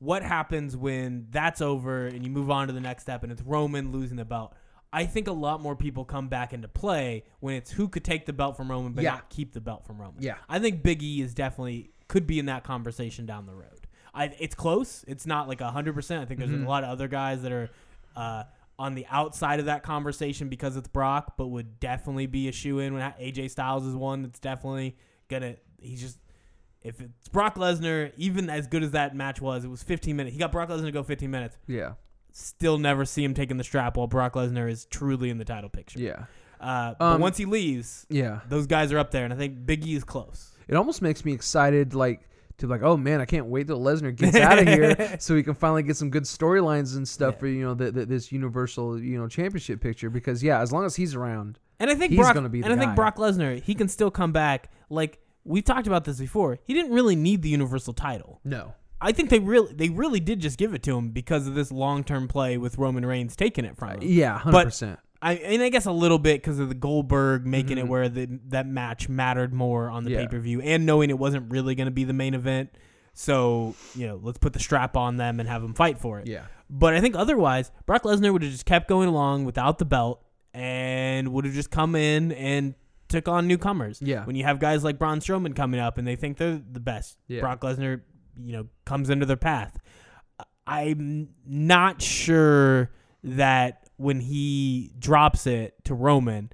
What happens when that's over and you move on to the next step and it's Roman losing the belt? I think a lot more people come back into play when it's who could take the belt from Roman but Yeah. not keep the belt from Roman. Yeah. I think Big E is definitely could be in that conversation down the road. I, it's close. It's not like hundred percent. I think there's Mhm. a lot of other guys that are uh, on the outside of that conversation because it's Brock, but would definitely be a shoe in. When AJ Styles is one that's definitely gonna. He's just if it's Brock Lesnar, even as good as that match was, it was 15 minutes. He got Brock Lesnar to go 15 minutes. Yeah. Still never see him taking the strap while Brock Lesnar is truly in the title picture. Yeah. Uh, but Um, once he leaves, Yeah. those guys are up there, and I think Big E is close. it almost makes me excited like to like oh man i can't wait till lesnar gets out of here so we can finally get some good storylines and stuff Yeah. for you know the, the, this universal you know championship picture because yeah as long as he's around And I think He's Brock, gonna be the and I think. Brock Lesnar, he can still come back. Like we talked about this before, he didn't really need the Universal title. no I think they really, they really did just give it to him because of this long term play with Roman Reigns taking it from him. yeah 100% I and I guess a little bit because of the Goldberg making it Mhm. where the that match mattered more on the Yeah. pay per view and knowing it wasn't really going to be the main event. So you know, let's put the strap on them and have them fight for it. yeah But I think otherwise, Brock Lesnar would have just kept going along without the belt and would have just come in and took on newcomers. Yeah. When you have guys like Braun Strowman coming up and they think they're the best, Yeah. Brock Lesnar, you know, comes into their path. I'm not sure that when he drops it to Roman,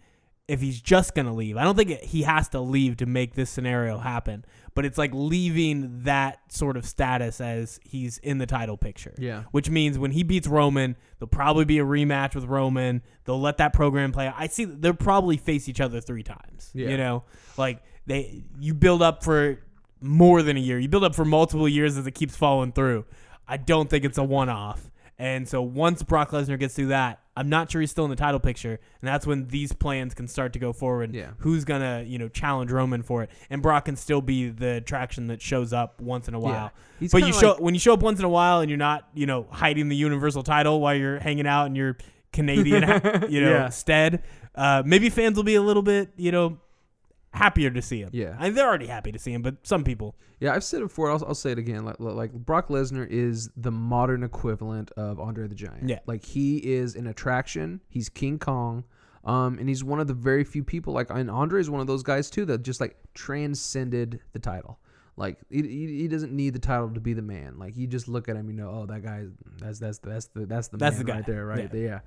if he's just gonna leave, I don't think it, he has to leave to make this scenario happen. But it's like leaving that sort of status as he's in the title picture yeah which means when he beats Roman, there'll probably be a rematch with Roman. They'll let that program play. I see they'll probably face each other three times. Yeah. You know, like they you build up for more than a year. You build up for multiple years as it keeps falling through. I don't think it's a one off. And so once Brock Lesnar gets through that, I'm not sure he's still in the title picture, and that's when these plans can start to go forward. Yeah. Who's gonna, you know, challenge Roman for it? And Brock can still be the attraction that shows up once in a while. yeah But you show when you show up once in a while and you're not, you know, hiding the universal title while you're hanging out in your Canadian, you know, Yeah. stead. Uh, maybe fans will be a little bit, you know, happier to see him. Yeah. I mean, they're already happy to see him, but some people, Yeah, I've said it before. I'll, I'll say it again. Like, like Brock Lesnar is the modern equivalent of Andre the Giant. Yeah. like he is an attraction. He's King Kong, um, and he's one of the very few people. Like, and Andre is one of those guys too that just like transcended the title. Like, he, he, he doesn't need the title to be the man. Like, you just look at him, you know, oh, that guy, that's that's that's the that's the That's man the guy. right there, right Yeah. there. Yeah.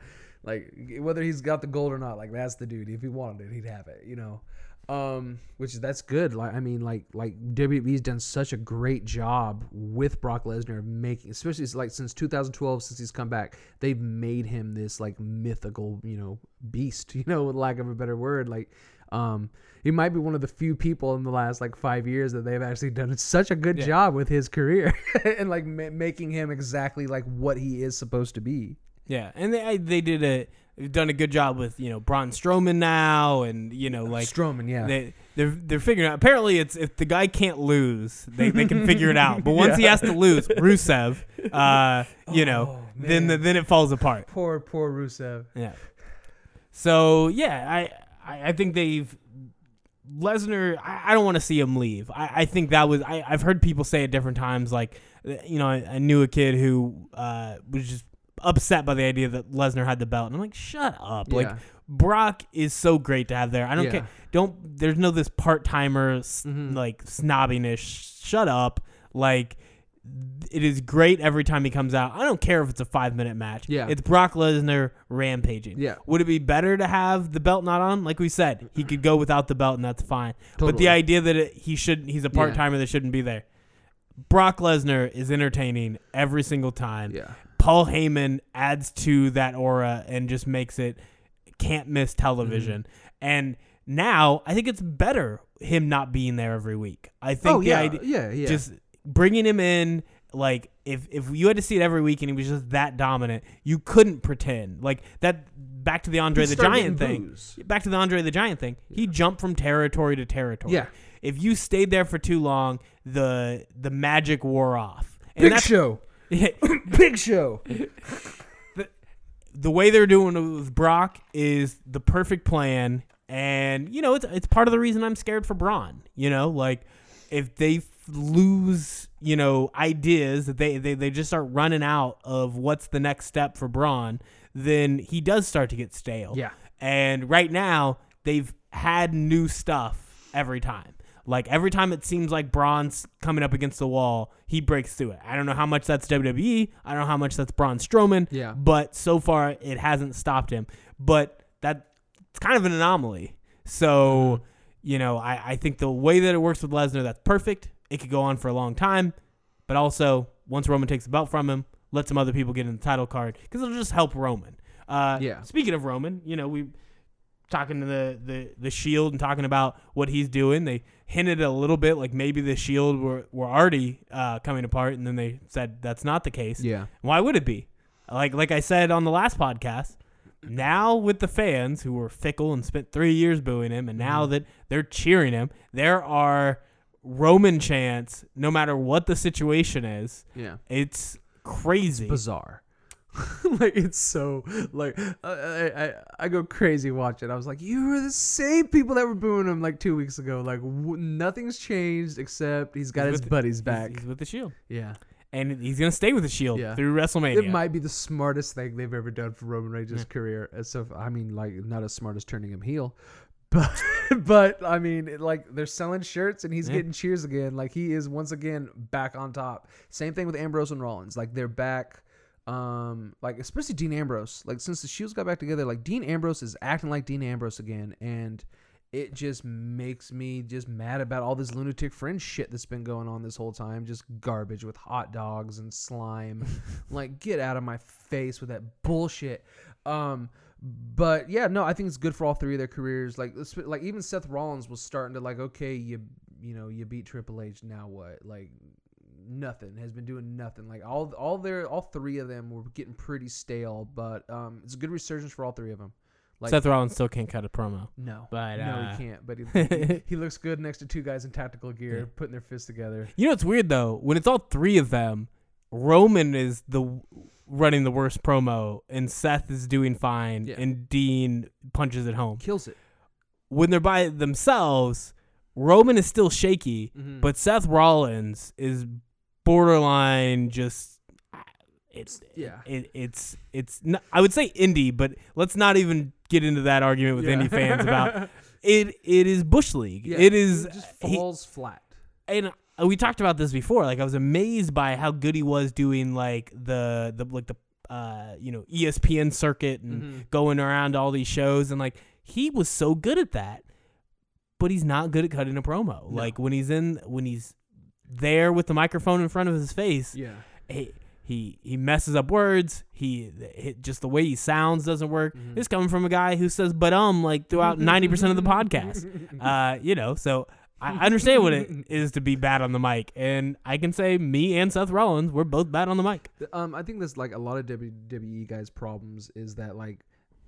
Like whether he's got the gold or not, like that's the dude. If he wanted it, he'd have it. You know um which is that's good. Like i mean like like wwe's done such a great job with brock lesnar making especially like since 2012 since he's come back they've made him this like mythical you know beast you know with lack of a better word. Like um he might be one of the few people in the last like five years that they've actually done such a good Yeah. job with his career and like ma- making him exactly like what he is supposed to be yeah, and they I- they did a they've done a good job with you know Braun Strowman now, and you know like Strowman, yeah they they're they're figuring out. Apparently, it's if the guy can't lose, they, they can figure it out. But once he has to lose, Rusev, uh, you know, Oh, then man. then it falls apart. poor poor rusev Yeah. So yeah, I I, I think they've Lesnar. I, I don't want to see him leave. I, I think that was I, I've heard people say at different times. Like you know, I, I knew a kid who uh, was just upset by the idea that Lesnar had the belt. And I'm like, shut up. Like Brock is so great to have there. I don't Yeah. care. Don't there's no this part timer Mhm. like snobbiness. Shut up. Like it is great every time he comes out. I don't care if it's a five minute match. Yeah. It's Brock Lesnar rampaging. Yeah. Would it be better to have the belt not on? Like we said, he could go without the belt and that's fine. But the idea that it, he should he's a part timer that shouldn't be there. Brock Lesnar is entertaining every single time. Yeah. Paul Heyman adds to that aura and just makes it can't miss television. Mm-hmm. And now I think it's better him not being there every week. I think Oh the yeah. idea yeah. Yeah. just bringing him in like if if you had to see it every week and he was just that dominant, you couldn't pretend. Like that back to the Andre the Giant thing. Back to the Andre the Giant thing. He jumped from territory to territory. Yeah. If you stayed there for too long, the the magic wore off. And Big show. Big show. the way they're doing it with Brock is the perfect plan, and you know it's it's part of the reason I'm scared for Braun. You know, like if they f- lose, you know, ideas that they, they they just start running out of what's the next step for Braun, then he does start to get stale. Yeah. And right now they've had new stuff every time. Like every time it seems like Braun's coming up against the wall, he breaks through it. I don't know how much that's WWE. I don't know how much that's Braun Strowman. Yeah. But so far it hasn't stopped him. But that it's kind of an anomaly. So, you know, I, I think the way that it works with Lesnar, that's perfect. It could go on for a long time. But also, once Roman takes the belt from him, let some other people get in the title card because it'll just help Roman. Uh, Yeah. Speaking of Roman, you know, we talking to the, the the Shield and talking about what he's doing. They hinted a little bit like maybe the Shield were were already uh, coming apart, and then they said that's not the case. Yeah. Why would it be? Like like I said on the last podcast, now with the fans who were fickle and spent three years booing him, and now that they're cheering him, there are Roman chants no matter what the situation is. Yeah. It's crazy. bizarre. like it's so like I, I I- go crazy watching. I was like, you were the same people that were booing him like two weeks ago. Like w- nothing's changed except he's got He's his buddies He's- back. He's, with the Shield, yeah, and he's gonna stay with the Shield Yeah. through WrestleMania. it might be the smartest thing they've ever done for Roman Reigns' career. As so, I mean, like not as smart as turning him heel, but but I mean, it, like they're selling shirts and he's Yeah. getting cheers again. Like he is once again back on top. Same thing with Ambrose and Rollins. Like they're back. Um, like especially Dean Ambrose. Like since the Shields got back together, like Dean Ambrose is acting like Dean Ambrose again, and it just makes me just mad about all this lunatic fringe shit that's been going on this whole time. Just garbage with hot dogs and slime. like get out of my face with that bullshit. Um, but yeah, no, I think it's good for all three of their careers. Like, like even Seth Rollins was starting to like, okay, you you know, you beat Triple H, now what? Like, nothing has been doing nothing. Like all all their all three of them were getting pretty stale. But um, it's a good resurgence for all three of them. Like, Seth Rollins still can't cut a promo. no, But, no, uh, he can't. But he, he, he looks good next to two guys in tactical gear, Yeah. putting their fists together. You know what's weird though? When it's all three of them, Roman is the running the worst promo, and Seth is doing fine, Yeah. and Dean punches it home. Kills it. When they're by themselves, Roman is still shaky, Mhm. but Seth Rollins is borderline just. It's Yeah. It, it's it's not, I would say indie, but let's not even get into that argument with Yeah. indie fans about it. It is bush league. Yeah, it is It just he- falls flat. and we talked about this before. Like I was amazed by how good he was doing like the the like the uh you know ESPN circuit and Mhm. going around all these shows and like he was so good at that. But he's not good at cutting a promo. Like when he's in when he's there with the microphone in front of his face, Yeah. he he he messes up words. He, he just the way he sounds doesn't work. Mhm. This coming from a guy who says "but um" like throughout ninety percent of the podcast. Uh, you know, so I understand what it is to be bad on the mic, and I can say me and Seth Rollins we're both bad on the mic. Um, I think there's like a lot of WWE guys' problems is that like,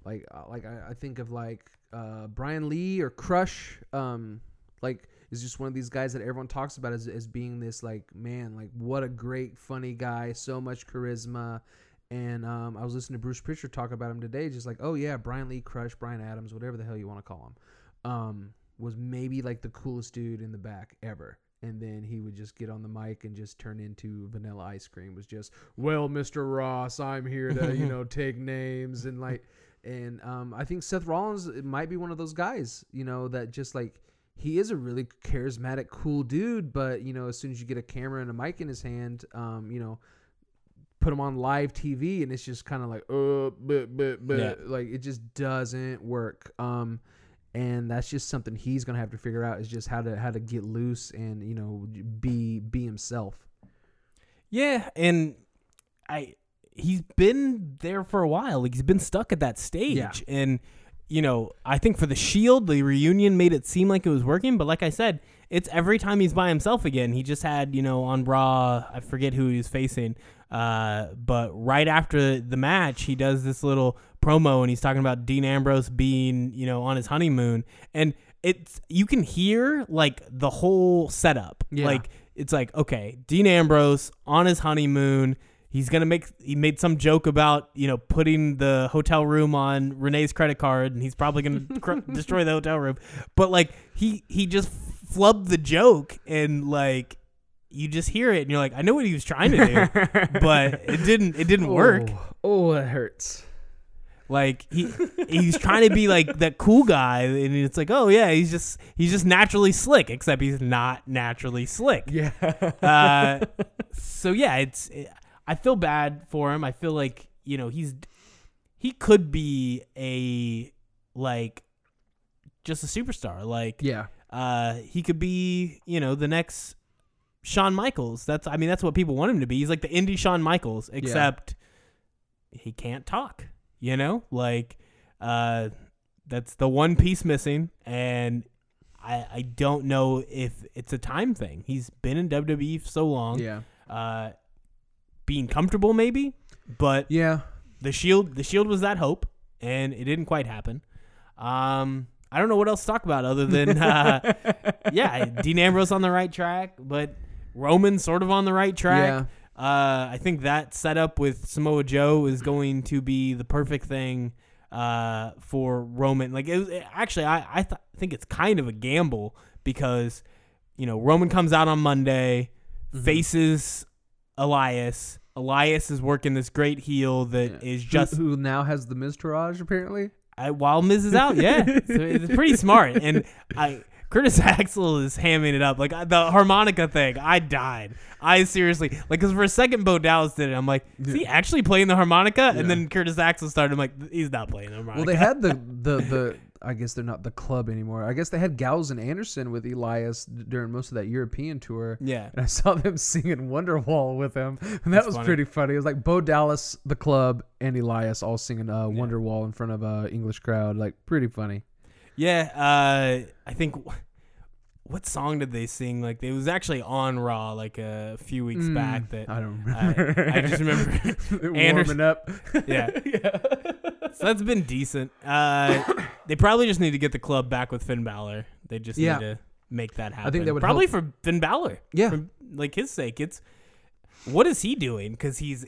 like, uh, like I, I think of like uh, Brian Lee or Crush. Um, like is just one of these guys that everyone talks about as as being this like man, like what a great funny guy, so much charisma. And um, I was listening to Bruce Pritchard talk about him today, just like, oh yeah, Brian Lee, Crush, Brian Adams, whatever the hell you want to call him, um, was maybe like the coolest dude in the back ever. and then he would just get on the mic and just turn into vanilla ice cream was just well mr ross i'm here to you know take names and like and um, i think seth rollins might be one of those guys you know that just like he is a really charismatic cool dude but you know as soon as you get a camera and a mic in his hand um, you know put him on live tv and it's just kind of like uh but but but Yeah. like it just doesn't work um and that's just something he's gonna have to figure out is just how to how to get loose and you know be be himself Yeah, and I he's been there for a while. Like he's been stuck at that stage. Yeah. And you know, I think for the Shield, the reunion made it seem like it was working, but like I said, it's every time he's by himself again. He just had, you know, on Raw, I forget who he was facing. Uh, but right after the match, he does this little promo and he's talking about Dean Ambrose being, you know, on his honeymoon. And it's you can hear like the whole setup. Yeah. Like it's like okay, Dean Ambrose on his honeymoon. He's gonna make. He made some joke about you know putting the hotel room on Renee's credit card, and he's probably gonna cr- destroy the hotel room. But like he he just flubbed the joke, and like you just hear it, and you're like, I know what he was trying to do, but it didn't. It didn't work. oh, oh that hurts Like he he's trying to be like that cool guy, and it's like, oh yeah, he's just he's just naturally slick, except he's not naturally slick. yeah Uh, so yeah, it's I feel bad for him. I feel like you know he's he could be a like just a superstar. Like yeah uh, he could be you know the next Shawn Michaels. That's I mean that's what people want him to be. He's like the indie Shawn Michaels, except he can't talk. You know, like uh, that's the one piece missing, and I I don't know if it's a time thing. He's been in WWE for so long, yeah uh, being comfortable maybe, but yeah the shield the shield was that hope, and it didn't quite happen. Um, I don't know what else to talk about other than uh, yeah, Dean Ambrose on the right track, but Roman sort of on the right track. Yeah. Uh, I think that setup with Samoa Joe is going to be the perfect thing uh, for Roman. Like, it was, actually, I I th- think it's kind of a gamble because you know Roman comes out on Monday, Mm-hmm. faces Elias. Elias is working this great heel that is just who, who now has the Miztourage apparently I, while Miz is out, yeah, so it's pretty smart. And I Curtis Axel is hamming it up like the harmonica thing. I died. I seriously like because for a second Bo Dallas did it. I'm like, is he actually playing the harmonica? Yeah. And then Curtis Axel started. I'm like, he's not playing the harmonica. well they had the the the I guess they're not the club anymore I guess they had Gallows and Anderson with Elias during most of that European tour yeah, and I saw them singing Wonderwall with him, and that That's was funny. pretty funny. It was like Bo Dallas, the club, and Elias all singing uh, Wonderwall in front of a English crowd. Like pretty funny. yeah. Uh, I think. What song did they sing? Like it was actually on Raw like a few weeks Mm, back. That I don't I, remember. I just remember warming up. Yeah. yeah. So that's been decent. Uh, they probably just need to get the club back with Finn Balor. They just Yeah. need to make that happen. I think that would probably help. for Finn Balor. Yeah. for, like his sake. It's what is he doing? Because he's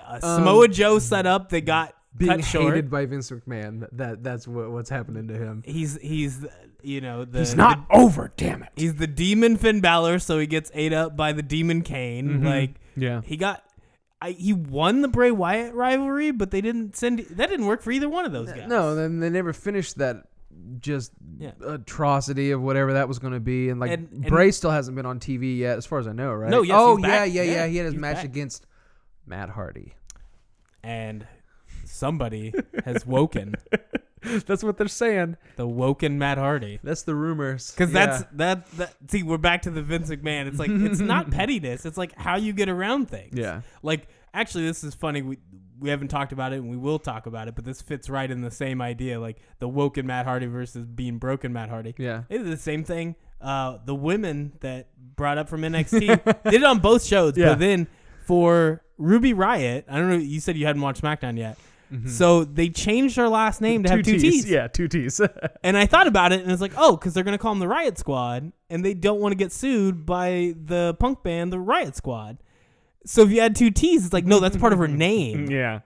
uh, Um, Samoa Joe set up. They got Being cut short. hated by Vince McMahon. That, that that's what, what's happening to him. He's he's you know the He's not the- over. Damn it. he's the demon Finn Balor, so he gets ate up by the demon Kane. Mhm. Like Yeah. he got. I, he won the Bray Wyatt rivalry, but they didn't send that didn't work for either one of those guys. No, then they never finished that just Yeah. atrocity of whatever that was going to be. And like And- and- Bray still hasn't been on TV yet, as far as I know, right? No, yes, oh he's yeah, back. yeah, yeah, Yeah, He had his match back. against Matt Hardy. and somebody has woken That's what they're saying. the woken Matt Hardy. That's the rumors. Because Yeah. that's that, that. See, we're back to the Vince McMahon. It's like it's not pettiness. It's like how you get around things. yeah. Like actually, this is funny. We we haven't talked about it, and we will talk about it. But this fits right in the same idea, like the woken Matt Hardy versus being broken Matt Hardy. Yeah. It's the same thing. Uh, the women that brought up from NXT did it on both shows, Yeah. but then for Ruby Riott, I don't know. You said you hadn't watched SmackDown yet, Mm-hmm. so they changed her last name to have two T's. Yeah, two T's. And I thought about it, and it's like, oh, because they're gonna call them the Riott Squad, and they don't want to get sued by the punk band, the Riot Squad. So if you add two T's, it's like, no, that's part of her name. yeah.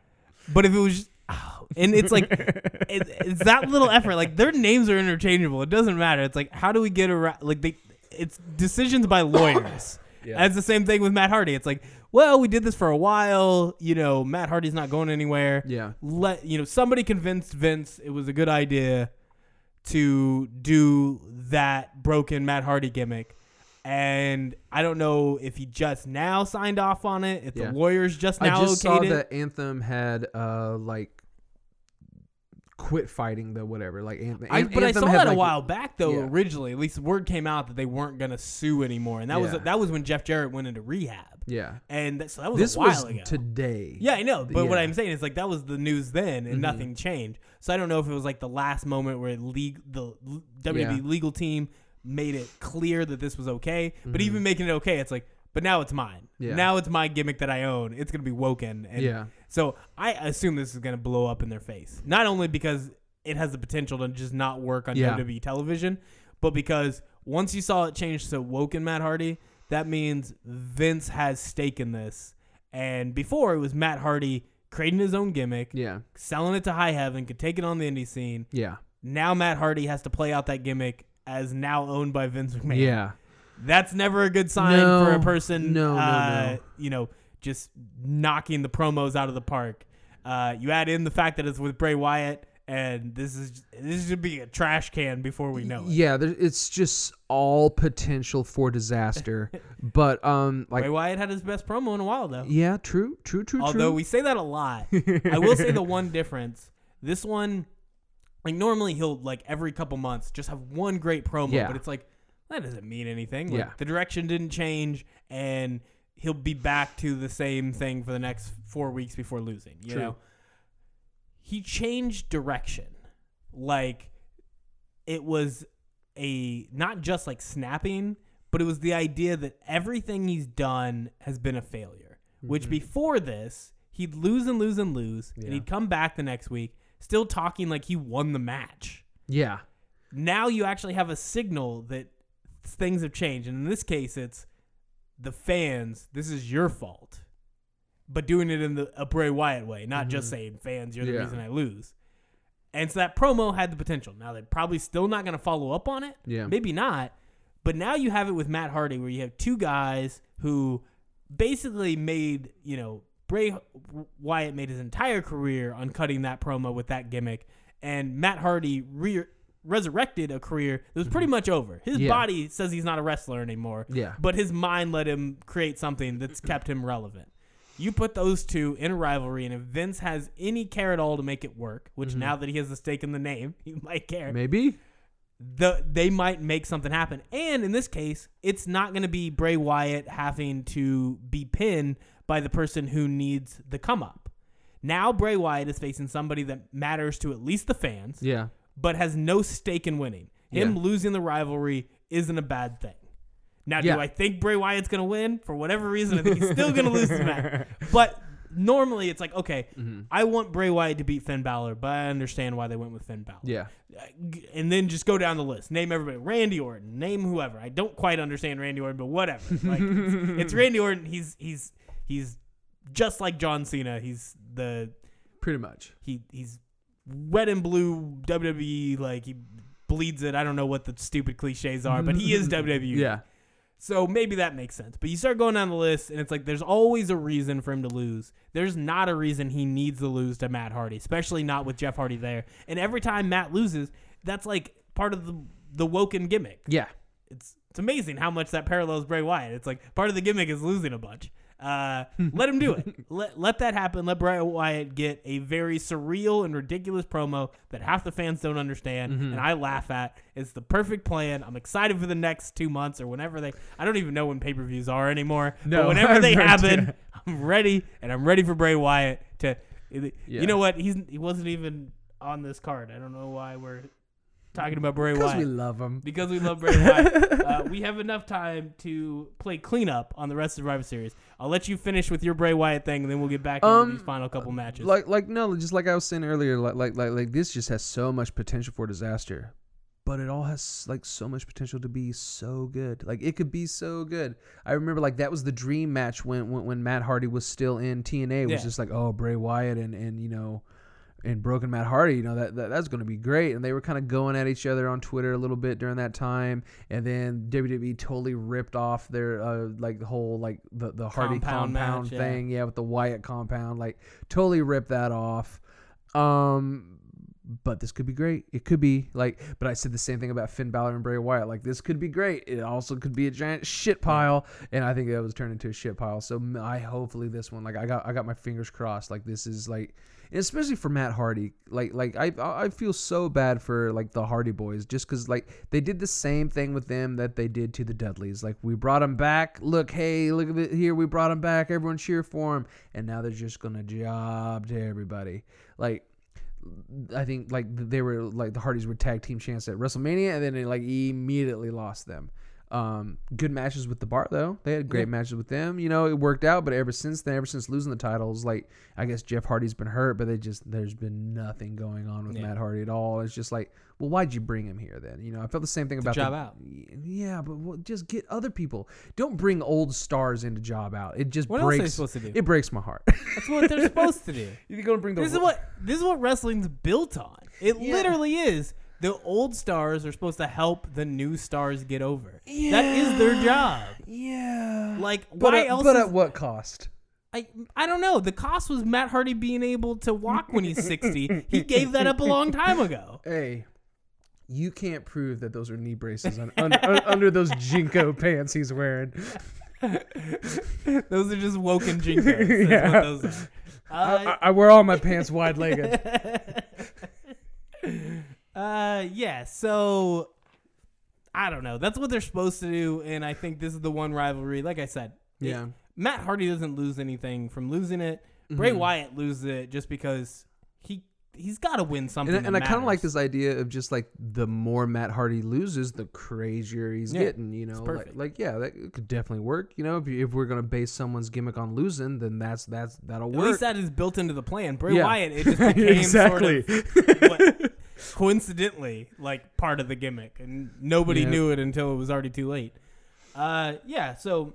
But if it was, just, oh, and it's like, it, it's that little effort. Like their names are interchangeable. It doesn't matter. It's like, how do we get around? Like they, it's decisions by lawyers. Yeah. That's the same thing with Matt Hardy. It's like, well, we did this for a while. You know, Matt Hardy's not going anywhere. Yeah. Let you know somebody convinced Vince it was a good idea to do that broken Matt Hardy gimmick. And I don't know if he just now signed off on it, if Yeah. the lawyers just now I just saw it. that Anthem had uh like quit fighting the whatever. Like Anthem, I, but I saw that a while back though. Yeah. Originally, at least word came out that they weren't gonna sue anymore, and that was that was when Jeff Jarrett went into rehab, Yeah. and that, so that was This a while was ago. today. yeah, I know, but what I'm saying is like that was the news then, and Mhm. nothing changed. So I don't know if it was like the last moment where league the WWE Yeah. legal team made it clear that this was okay. But Mhm. even making it okay, it's like, but now it's mine. Yeah. Now it's my gimmick that I own. It's gonna be woken. And Yeah. so I assume this is going to blow up in their face. Not only because it has the potential to just not work on Yeah. WWE television, but because once you saw it change to Woken Matt Hardy, that means Vince has stake in this. And before it was Matt Hardy creating his own gimmick, Yeah. selling it to High Heaven, could take it on the indie scene. Yeah. Now Matt Hardy has to play out that gimmick as now owned by Vince McMahon. Yeah. That's never a good sign No, for a person. no, no, uh, no. You know, just knocking the promos out of the park. Uh, you add in the fact that it's with Bray Wyatt, and this is this should be a trash can before we know it. Yeah, there, it's just all potential for disaster. but um like Bray Wyatt had his best promo in a while though. yeah, true, true, true, Although true. we say that a lot, I will say the one difference. This one, like normally he'll like every couple months just have one great promo, Yeah. but it's like that doesn't mean anything. Like, Yeah. the direction didn't change, and he'll be back to the same thing for the next four weeks before losing. You True. know, he changed direction, like it was a not just like snapping, but it was the idea that everything he's done has been a failure. Which Mhm. before this, he'd lose and lose and lose, and he'd come back the next week still talking like he won the match. yeah. Now you actually have a signal that things have changed, and in this case, it's the fans. This is your fault, but doing it in the a Bray Wyatt way, not just Mhm. saying fans, you're the Yeah. reason I lose. And so that promo had the potential. Now they're probably still not going to follow up on it. Yeah. Maybe not. But now you have it with Matt Hardy where you have two guys who basically made, you know, Bray Wyatt made his entire career on cutting that promo with that gimmick. And Matt Hardy re- resurrected a career that was pretty much over. His Mm-hmm. Yeah. body says he's not a wrestler anymore, Yeah. but his mind let him create something that's kept him relevant. You put those two in a rivalry, and if Vince has any care at all to make it work, which Mhm. now that he has a stake in the name, he might care Maybe. the they might make something happen. And in this case, it's not going to be Bray Wyatt having to be pinned by the person who needs the come up. Now Bray Wyatt is facing somebody that matters to at least the fans, Yeah. but has no stake in winning. Him Yeah. losing the rivalry isn't a bad thing. Now, Yeah. do I think Bray Wyatt's going to win? For whatever reason, I think he's still going to lose this match. But normally it's like, okay, hmm I want Bray Wyatt to beat Finn Balor, but I understand why they went with Finn Balor Yeah. and then just go down the list. Name everybody. Randy Orton. Name whoever. I don't quite understand Randy Orton, but whatever. Like it's, it's Randy Orton. He's he's he's just like John Cena. He's the Pretty much. he he's red and blue WWE. Like he bleeds it. I don't know what the stupid cliches are, but he is WWE. Yeah. So maybe that makes sense. But you start going down the list, and it's like there's always a reason for him to lose. There's not a reason he needs to lose to Matt Hardy, especially not with Jeff Hardy there. And every time Matt loses, that's like part of the the Woken gimmick. Yeah. It's it's amazing how much that parallels Bray Wyatt. It's like part of the gimmick is losing a bunch. Uh, let him do it. Let let that happen. Let Bray Wyatt get a very surreal and ridiculous promo that half the fans don't understand, Mhm. and I laugh at. It's the perfect plan. I'm excited for the next two months or whenever they. I don't even know when pay per views are anymore. No, but whenever I've they happen. I'm ready, and I'm ready for Bray Wyatt to. Yeah. You know what? He's he wasn't even on this card. I don't know why we're talking about Bray Because Wyatt Because we love him. because we love Bray Wyatt. uh, we have enough time to play cleanup on the rest of Survivor Series. I'll let you finish with your Bray Wyatt thing, and then we'll get back into Um, these final couple matches. Like, like no, just like I was saying earlier, like, like, like, like this just has so much potential for disaster, but it all has like so much potential to be so good. Like it could be so good. I remember like that was the dream match when when, when Matt Hardy was still in TNA. It was Yeah. just like oh Bray Wyatt and and you know. And Broken Matt Hardy, you know that, that that's going to be great. And they were kind of going at each other on Twitter a little bit during that time, and then WWE totally ripped off their uh, like the whole like the the Hardy Compound compound, match, thing, yeah. with the Wyatt compound, like totally ripped that off. Um, but this could be great. It could be like, but I said the same thing about Finn Balor and Bray Wyatt. Like this could be great. It also could be a giant shit pile, and I think that was turned into a shit pile. So I hopefully this one, like I got, I got my fingers crossed. Like this is like, especially for Matt Hardy. Like, like I, I feel so bad for like the Hardy Boys, just because like they did the same thing with them that they did to the Dudleys. Like we brought them back. Look, hey, look at it here. We brought them back. Everyone cheer for them, and now they're just gonna job to everybody. Like. I think like they were like the Hardys were tag team champs at WrestleMania, and then they like immediately lost them. Um, good matches with the Bar though. They had great Yeah. matches with them. You know, it worked out. But ever since then, ever since losing the titles, like I guess Jeff Hardy's been hurt, but they just there's been nothing going on with Yeah. Matt Hardy at all. It's just like, well, why'd you bring him here then? You know, I felt the same thing about job the, out. Yeah, but well, just get other people. Don't bring old stars into job out. It just What else are breaks. supposed to do? It breaks my heart. That's what they're supposed to do. You're gonna bring the This is what this is what wrestling's built on. It Yeah. literally is. The old stars are supposed to help the new stars get over. Yeah. That is their job. Yeah. Like, But, why at, else? but is- at what cost? I I don't know. The cost was Matt Hardy being able to walk when he's sixty. he gave that up a long time ago. Hey, you can't prove that those are knee braces on, under, un- under those JNCO pants he's wearing. Those are just woken JNCOs. Yeah. what those are. I, Uh, I, I wear all my pants wide legged. Uh, yeah. So I don't know. That's what they're supposed to do, and I think this is the one rivalry. Like I said, it- Yeah. Matt Hardy doesn't lose anything from losing it. Bray Mhm. Wyatt loses it just because he he's got to win something. And, and I kind of like this idea of just like the more Matt Hardy loses, the crazier he's Yeah, getting. You know, like, like yeah, that could definitely work. You know, if, you, if we're gonna base someone's gimmick on losing, then that's that's that'll At work. At least that is built into the plan. Bray Yeah. Wyatt, it just became exactly. sort of what, coincidentally like part of the gimmick, and nobody Yeah. knew it until it was already too late. Uh, yeah. So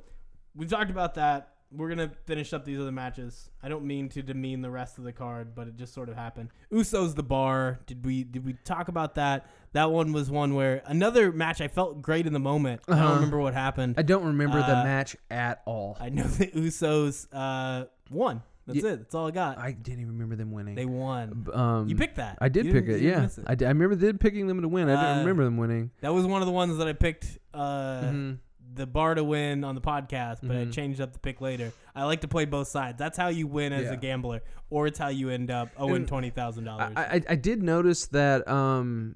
we've talked about that. We're gonna finish up these other matches. I don't mean to demean the rest of the card, but it just sort of happened. Usos the bar. Did we did we talk about that? That one was one where another match. I felt great in the moment. I Uh-huh. don't remember what happened. I don't remember the Uh, match at all. I know the Usos uh, won. That's Yeah. it. That's all I got. I didn't even remember them winning. they won. um, You picked that. I did You pick it. Yeah, it. I, did, I remember did picking them to win. I Uh, didn't remember them winning. That was one of the ones that I picked uh, Mhm. the bar to win on the podcast, but I Mhm. changed up the pick later. I like to play both sides. That's how you win as Yeah. a gambler, or it's how you end up owing twenty thousand dollars. I, I I did notice that um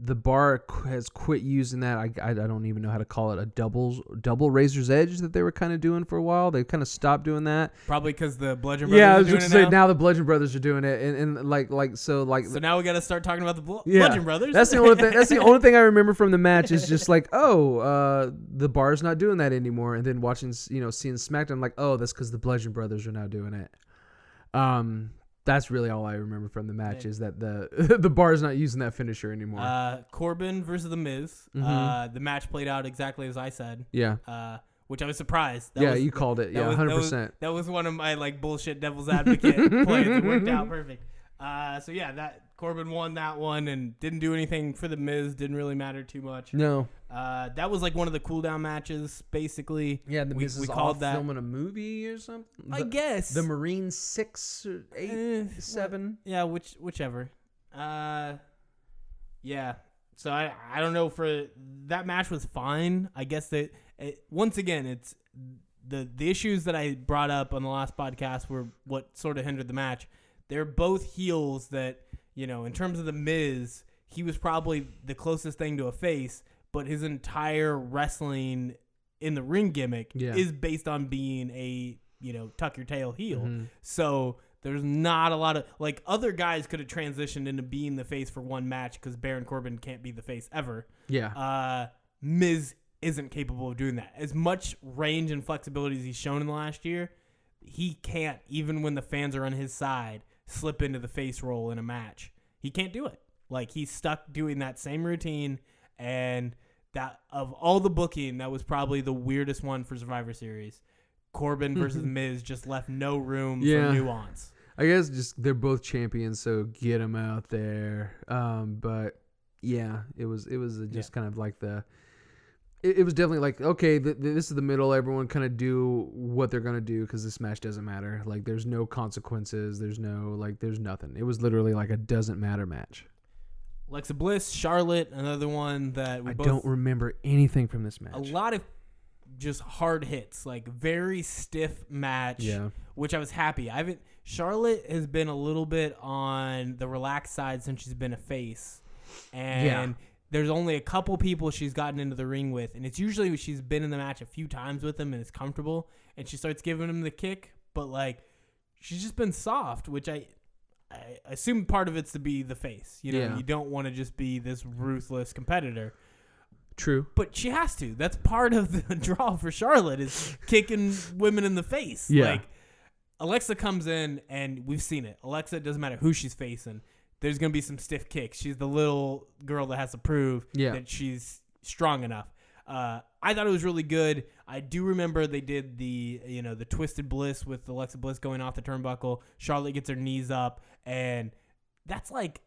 the bar has quit using that. I, I, I don't even know how to call it a doubles double razor's edge that they were kind of doing for a while. They kind of stopped doing that. Probably because the Bludgeon Brothers yeah, I was just say now. now the Bludgeon Brothers are doing it, and, and like like so like So now we got to start talking about the Bl- Yeah. Bludgeon Brothers. That's the only thing. That's the only thing I remember from the match is just like, oh, uh, the bar's not doing that anymore. And then watching, you know, seeing SmackDown, like, oh, that's because the Bludgeon Brothers are now doing it. Um, that's really all I remember from the match is that the the bar is not using that finisher anymore. uh, Corbin versus the Miz. Mhm. Uh, the match played out exactly as I said, yeah, uh, which I was surprised. That yeah, was, you called it. that Yeah, was- hundred was- percent. That was one of my like bullshit devil's advocate plays. It worked out perfect. Uh, so yeah, that Corbin won that one and didn't do anything for the Miz. Didn't really matter too much. No, Uh, that was like one of the cool down matches, basically. yeah, the We- Miz we is called that- filming a movie or something. I guess the Marine six or eight, Eh, seven. Yeah, which whichever. Uh, yeah. So I I don't know for that match was fine. I guess that it, once again it's the the issues that I brought up on the last podcast were what sort of hindered the match. They're both heels that you know in terms of the Miz, he was probably the closest thing to a face, but his entire wrestling in the ring gimmick Yeah. is based on being a you know tuck your tail heel. Mhm. So there's not a lot of like other guys could have transitioned into being the face for one match because Baron Corbin can't be the face ever. Yeah, Uh, Miz isn't capable of doing that. As much range and flexibility as he's shown in the last year, he can't even when the fans are on his side slip into the face role in a match. He can't do it. Like he's stuck doing that same routine and that of all the booking, that was probably the weirdest one for Survivor Series. Corbin versus Miz just left no room Yeah. for nuance. I guess just they're both champions, so get them out there. Um, but yeah, it was it was just kind of like the. It, it was definitely like okay, th- th- this is the middle. Everyone kind of do what they're gonna do because this match doesn't matter. Like there's no consequences. There's no like there's nothing. It was literally like a doesn't matter match. Alexa Bliss, Charlotte, another one that we I both don't remember anything from this match. a lot of just hard hits, like very stiff match. Yeah. Which I was happy. I haven't. Charlotte has been a little bit on the relaxed side since she's been a face, and Yeah. there's only a couple people she's gotten into the ring with, and it's usually when she's been in the match a few times with them and is comfortable, and she starts giving them the kick, but like she's just been soft, which I. I assume part of it's to be the face. You know, Yeah. you don't want to just be this ruthless competitor True. but she has to. That's part of the draw for Charlotte is kicking women in the face. Yeah. Like Alexa comes in and we've seen it. Alexa it doesn't matter who she's facing. There's gonna be some stiff kicks. She's the little girl that has to prove Yeah. that she's strong enough. Uh, I thought it was really good. I do remember they did the you know the twisted bliss with Alexa Bliss going off the turnbuckle. Charlotte gets her knees up, and that's like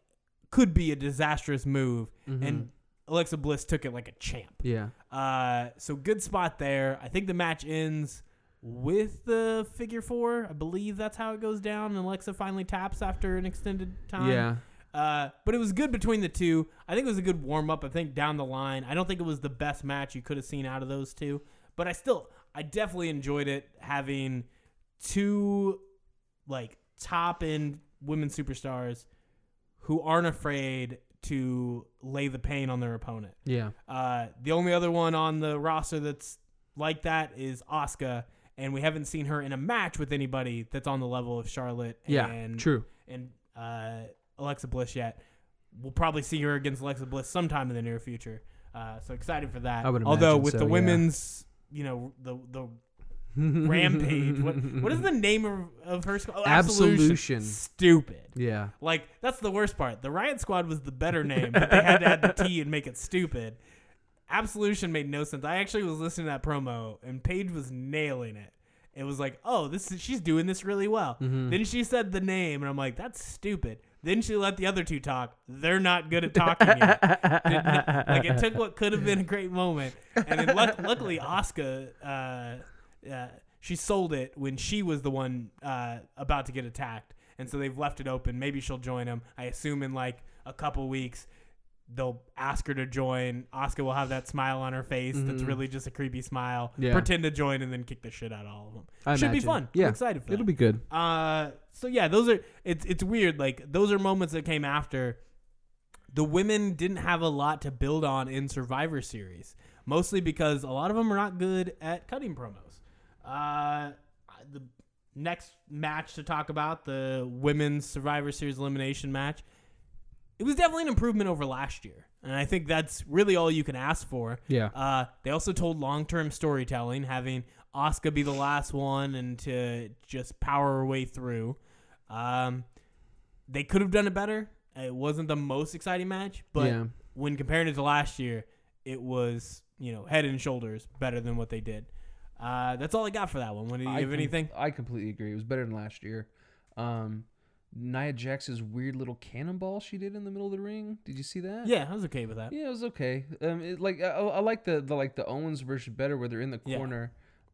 could be a disastrous move. And Alexa Bliss took it like a champ. Yeah. Uh, so good spot there. I think the match ends with the figure four. I believe that's how it goes down. And Alexa finally taps after an extended time. Yeah. Uh, but it was good between the two. I think it was a good warm up. I think down the line, I don't think it was the best match you could have seen out of those two. But I still, I definitely enjoyed it having two like top end women superstars who aren't afraid to lay the pain on their opponent. Yeah. Uh, the only other one on the roster that's like that is Asuka, and we haven't seen her in a match with anybody that's on the level of Charlotte Yeah. and True. and uh, Alexa Bliss yet. We'll probably see her against Alexa Bliss sometime in the near future. Uh, so excited for that. I would Although with so, the yeah. women's, you know, the the rampage. what what is the name of, of her squad? Oh, Absolution. Stupid. Yeah. Like that's the worst part. The Riot Squad was the better name, but they had to add the T and make it stupid. Absolution made no sense. I actually was listening to that promo, and Paige was nailing it. It was like, oh, this is, she's doing this really well. Mm-hmm. Then she said the name, and I'm like, that's stupid. Then she let the other two talk. They're not good at talking yet. Like it took what could have been a great moment, and then luck, luckily Asuka uh, uh, she sold it when she was the one uh, about to get attacked, and so they've left it open. Maybe she'll join them. I assume in like a couple weeks. They'll ask her to join. Asuka will have that smile on her face that's Mhm. really just a creepy smile. Yeah. Pretend to join and then kick the shit out of all of them. I Should be fun. Yeah. I'm excited for It'll that. be good. Uh, so yeah, those are it's it's weird. Like those are moments that came after. The women didn't have a lot to build on in Survivor Series, mostly because a lot of them are not good at cutting promos. Uh, the next match to talk about, the women's Survivor Series elimination match, it was definitely an improvement over last year, and I think that's really all you can ask for. Yeah. Uh, they also told long-term storytelling, having Asuka be the last one and to just power her way through. Um, they could have done it better. It wasn't the most exciting match, but Yeah. when comparing it to last year, it was you know head and shoulders better than what they did. Uh, that's all I got for that one. What do you I have com- anything? I completely agree. It was better than last year. Um, Nia Jax's weird little cannonball she did in the middle of the ring. Did you see that? Yeah, I was okay with that. Yeah, it was okay. Um, it, like I, I like the, the like the Owens version better where they're in the Yeah. corner.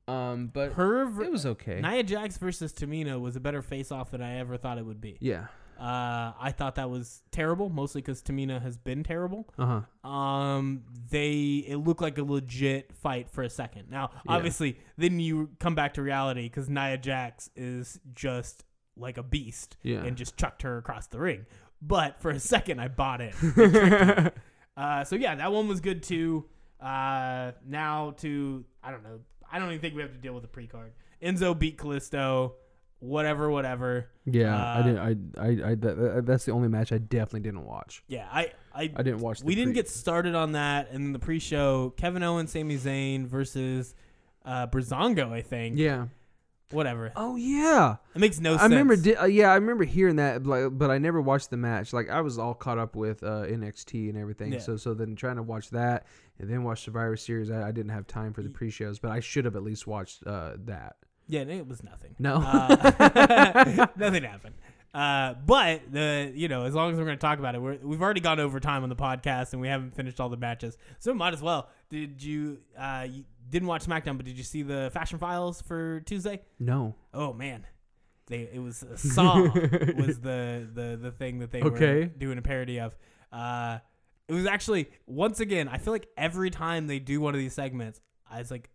Um, but Her ver- it was okay. Nia Jax versus Tamina was a better face-off than I ever thought it would be. Yeah. Uh, I thought that was terrible, mostly because Tamina has been terrible. Uh huh. Um, they it looked like a legit fight for a second. Now, Yeah. obviously, then you come back to reality because Nia Jax is just like a beast Yeah. and just chucked her across the ring. But for a second, I bought it. They uh, so yeah, that one was good too. Uh, now to I don't know. I don't even think we have to deal with the pre-card. Enzo beat Kalisto. Whatever, whatever. Yeah. Uh, I didn't. I. I. I that, that's the only match I definitely didn't watch. Yeah, I, I, I didn't watch. The we didn't get started on that and then the pre-show Kevin Owens, Sami Zayn versus uh Breezango, I think. Yeah. Whatever. Oh yeah. It makes no I sense. remember. Di- uh, yeah, I remember hearing that, like, but I never watched the match. Like I was all caught up with uh, NXT and everything. Yeah. So so then trying to watch that and then watch Survivor Series, I, I didn't have time for the pre-shows, but I should have at least watched uh, that. Yeah, it was nothing. No. Uh, nothing happened. Uh, but the you know as long as we're going to talk about it, we're, we've already gone over time on the podcast and we haven't finished all the matches, so might as well. Did you? Uh, you didn't watch SmackDown, but did you see the Fashion Files for Tuesday? No. Oh man, they it was a song was the the the thing that they were doing a parody of. Uh, it was actually once again. I feel like every time they do one of these segments, I was like,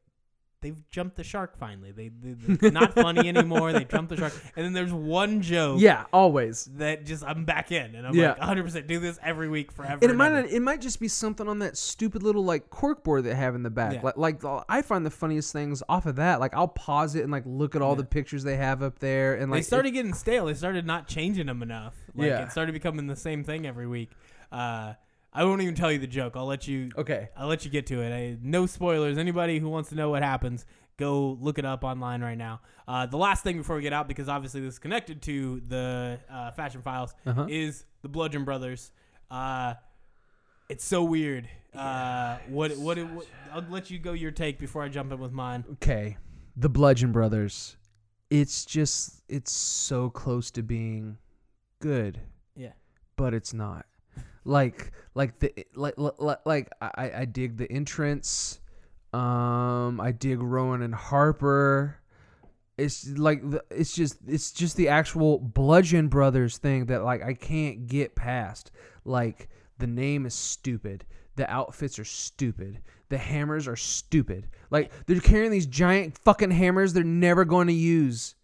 they've jumped the shark finally. They, they they're not funny anymore. They jumped the shark, and then there's one joke. Yeah, always. That just I'm back in, and I'm Yeah. like 100 percent do this every week forever. And it might not, it might just be something on that stupid little like cork board they have in the back. Yeah. Like, like I find the funniest things off of that. Like I'll pause it and like look at all Yeah. the pictures they have up there and they like started getting stale. They started not changing them enough. Like Yeah. it started becoming the same thing every week. Uh, I won't even tell you the joke. I'll let you. okay. I'll let you get to it. I, no spoilers. Anybody who wants to know what happens, go look it up online right now. Uh, the last thing before we get out, because obviously this is connected to the uh, Fashion Files, Uh-huh. is the Bludgeon Brothers. Uh, it's so weird. Uh, what, what what I'll let you go your take before I jump in with mine. Okay. The Bludgeon Brothers. It's just it's so close to being good, Yeah. but it's not. Like like the like like, like I I dig the entrance. Um I dig Rowan and Harper. It's like it's just it's just the actual Bludgeon Brothers thing that like I can't get past. Like the name is stupid. The outfits are stupid. The hammers are stupid. Like they're carrying these giant fucking hammers they're never going to use.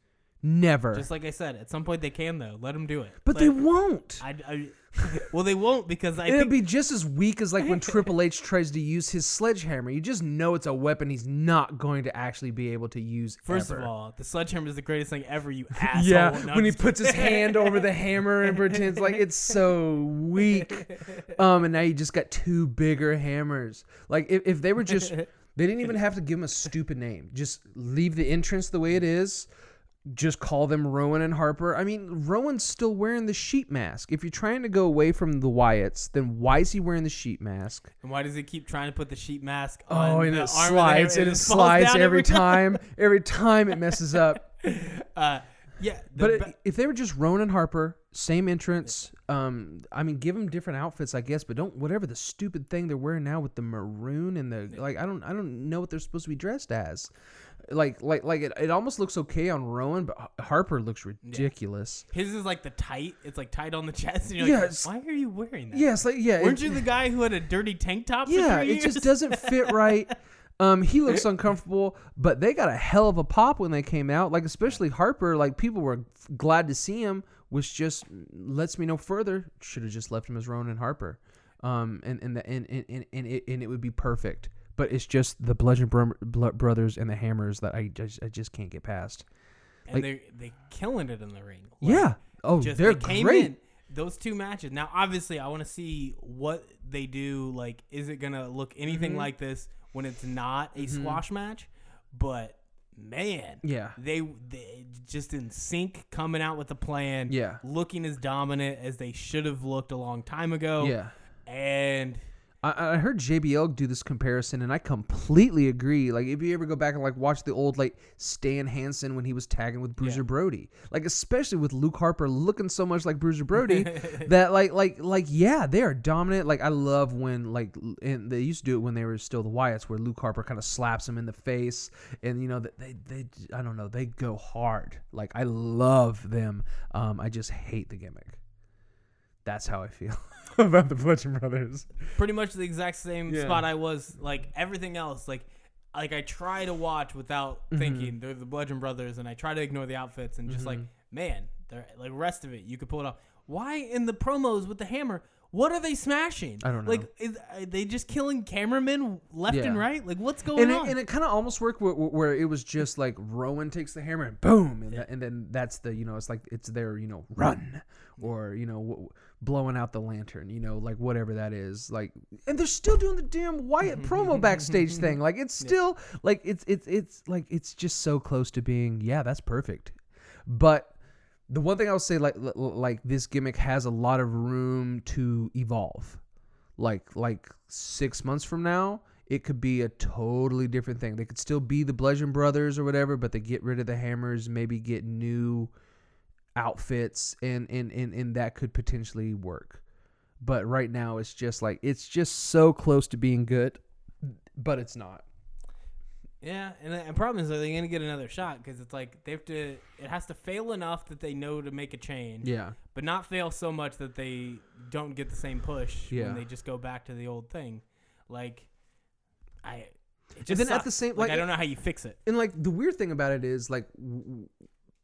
Never. Just like I said, at some point they can though. Let them do it. but Like, they won't. I, I, well, they won't because I It'll think be just as weak as like when Triple H tries to use his sledgehammer. You just know it's a weapon he's not going to actually be able to use. First ever. of all, the sledgehammer is the greatest thing ever. You asshole. yeah, No, when he puts his hand over the hammer and pretends like it's so weak. Um, and now you just got two bigger hammers. Like if, if they were just, they didn't even have to give him a stupid name. Just leave the entrance the way it is. Just call them Rowan and Harper. I mean, Rowan's still wearing the sheet mask. If you're trying to go away from the Wyatts, then why is he wearing the sheet mask? And why does he keep trying to put the sheet mask on? Oh, and the it arm of the slides and it falls slides every time. Every time it messes up. Uh, yeah, But be- it, if they were just Rowan and Harper, same entrance, um, I mean, give them different outfits, I guess, but don't whatever the stupid thing they're wearing now with the maroon and the like. I don't, I don't know what they're supposed to be dressed as. Like, like, like it, it almost looks okay on Rowan, but Harper looks ridiculous. his is like the tight. It's like tight on the chest. And you're Yeah, like, why are you wearing that? Yeah, like yeah, Weren't it- you the guy who had a dirty tank top? For yeah, it just doesn't fit right. Um, he looks uncomfortable, but they got a hell of a pop when they came out. Like especially Harper, like people were glad to see him, which just lets me know further should have just left him as Rowan Harper. Um, and and the, and and and, and, it, and it would be perfect. But it's just the Bludgeon Bro- Brothers and the Hammers that I just I just can't get past. and like- they they killing it in the ring. Like, Yeah. Oh, just they're they came great. in those two matches. Now, obviously, I want to see what they do. Like, is it gonna look anything Mm-hmm. like this when it's not a squash match? But man, Yeah. they they just in sync, coming out with a plan. Yeah. looking as dominant as they should have looked a long time ago. Yeah. and I, I heard JBL do this comparison, and I completely agree. Like, if you ever go back and like watch the old like Stan Hansen when he was tagging with Bruiser Yeah. Brody, like especially with Luke Harper looking so much like Bruiser Brody, that like like like yeah, they are dominant. Like I love when like and they used to do it when they were still the Wyatts, where Luke Harper kind of slaps him in the face, and you know that they they I don't know they go hard. Like I love them. Um, I just hate the gimmick. That's how I feel about the Bludgeon Brothers. pretty much the exact same Yeah. spot I was. Like everything else, like like I try to watch without Mm-hmm. thinking they're the Bludgeon Brothers, and I try to ignore the outfits and just like Mm-hmm. man, they're like rest of it you could pull it off. Why in the promos with the hammer? What are they smashing? I don't know. Like, is, are they just killing cameramen left and right? Like, what's going and on? it, and it kind of almost worked where, where it was just like Rowan takes the hammer and boom, and, that, and then that's the you know it's like it's their you know run or you know w- blowing out the lantern, you know like whatever that is like, and they're still doing the damn Wyatt promo backstage thing. Like it's still like it's it's it's like it's just so close to being yeah that's perfect, but. The one thing I would say, like, like this gimmick has a lot of room to evolve. Like like six months from now it could be a totally different thing. They could still be the bludgeon brothers or whatever but they get rid of the hammers maybe get new outfits and and and, and that could potentially work. But right now it's just like it's just so close to being good but it's not Yeah, and the problem is, are they going to get another shot? Because it's like they have to. It has to fail enough that they know to make a change, yeah but not fail so much that they don't get the same push Yeah. when they just go back to the old thing. Like, I. It and just then at the same like, like, I don't know how you fix it. and like the weird thing about it is like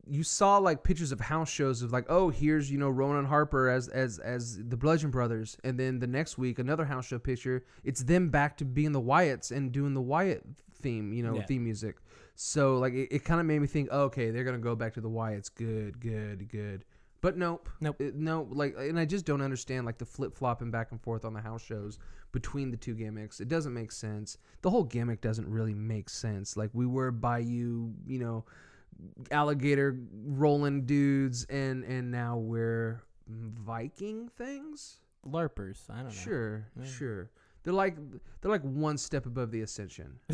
you saw like pictures of house shows of like oh here's you know Rowan Harper as as as the Bludgeon Brothers and then the next week another house show picture it's them back to being the Wyatts and doing the Wyatt theme you know Yeah. theme music so like it, it kind of made me think oh, okay they're gonna go back to the Wyatts good good good but nope Nope. It- no like and I just don't understand like the flip flopping back and forth on the house shows between the two gimmicks it doesn't make sense the whole gimmick doesn't really make sense like we were Bayou you know alligator rolling dudes and and now we're Viking things. LARPers. I don't know. Sure, Yeah. sure. They're like they're like one step above the ascension.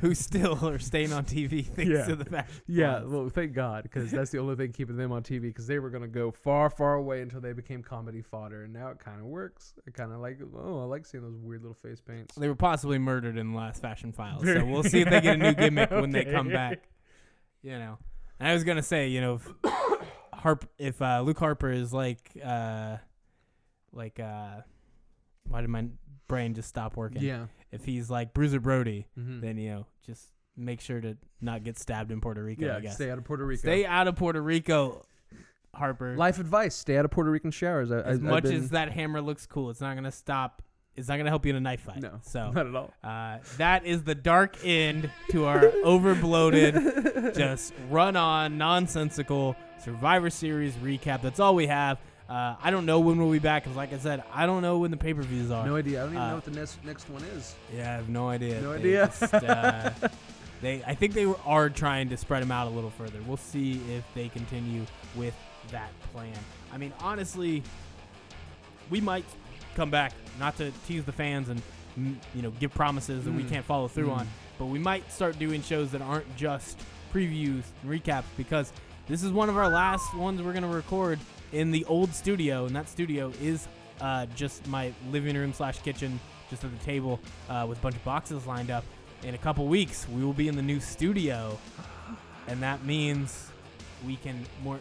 Who still are staying on TV thanks Yeah. to the fact. Yeah, well, thank God, because that's the only thing keeping them on TV. Because they were gonna go far, far away until they became comedy fodder, and now it kind of works. I kind of like, oh, I like seeing those weird little face paints. They were possibly murdered in the last Fashion Files, so we'll see if they get a new gimmick when they come Okay. back. You know, and I was gonna say, you know, if Harp, if uh, Luke Harper is like, uh, like, uh, why did my brain just stop working? Yeah. If he's like Bruiser Brody, Mhm. then you know, just make sure to not get stabbed in Puerto Rico. yeah. I guess. Stay out of Puerto Rico. Stay out of Puerto Rico, Harper. Life advice: Stay out of Puerto Rican showers. I, as I, much been- as that hammer looks cool, it's not gonna stop. It's not gonna help you in a knife fight. no, So not at all. uh, that is the dark end to our overbloated, just run on, nonsensical Survivor Series recap. That's all we have. Uh, I don't know when we'll be back because, like I said, I don't know when the pay per views are. No idea. I don't even Uh, know what the next next one is. Yeah, I have no idea. No They idea. just, uh, they, I think they were- are trying to spread them out a little further. We'll see if they continue with that plan. I mean, honestly, we might come back, not to tease the fans and mm, you know give promises that we Mm. can't follow through Mm. on, but we might start doing shows that aren't just previews and recaps because this is one of our last ones we're gonna record in the old studio, and that studio is uh, just my living room slash kitchen, just at the table uh, with a bunch of boxes lined up. In a couple weeks, we will be in the new studio, and that means we can more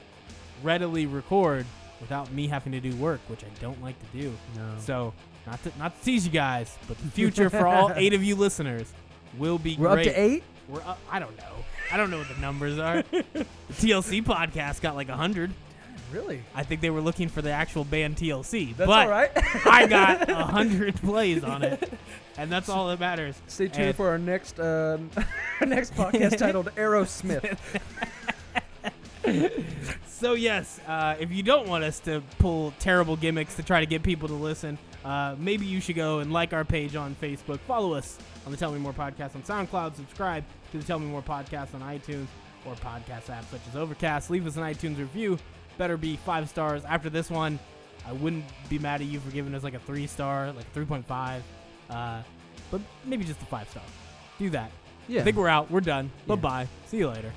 readily record without me having to do work, which I don't like to do. No. So, not to not to tease you guys, but the future for all eight of you listeners will be We're great. up to eight. We're up, I don't know. I don't know what the numbers are. the TLC podcast got like a hundred. Really? I think they were looking for the actual band TLC, That's but all right. I got a hundred plays on it, and that's all that matters. Stay tuned And- for our next um, our next podcast titled Aerosmith. So yes, uh, if you don't want us to pull terrible gimmicks to try to get people to listen, uh, maybe you should go and like our page on Facebook, follow us on the Tell Me More podcast on SoundCloud, subscribe to the Tell Me More podcast on iTunes or podcast apps such as Overcast. Leave us an iTunes review. Better be five stars. After this one, I wouldn't be mad at you for giving us like a three star, like a three point five, uh, but maybe just a five star. Do that. Yeah. I think we're out. We're done. Yeah. Bye bye. See you later.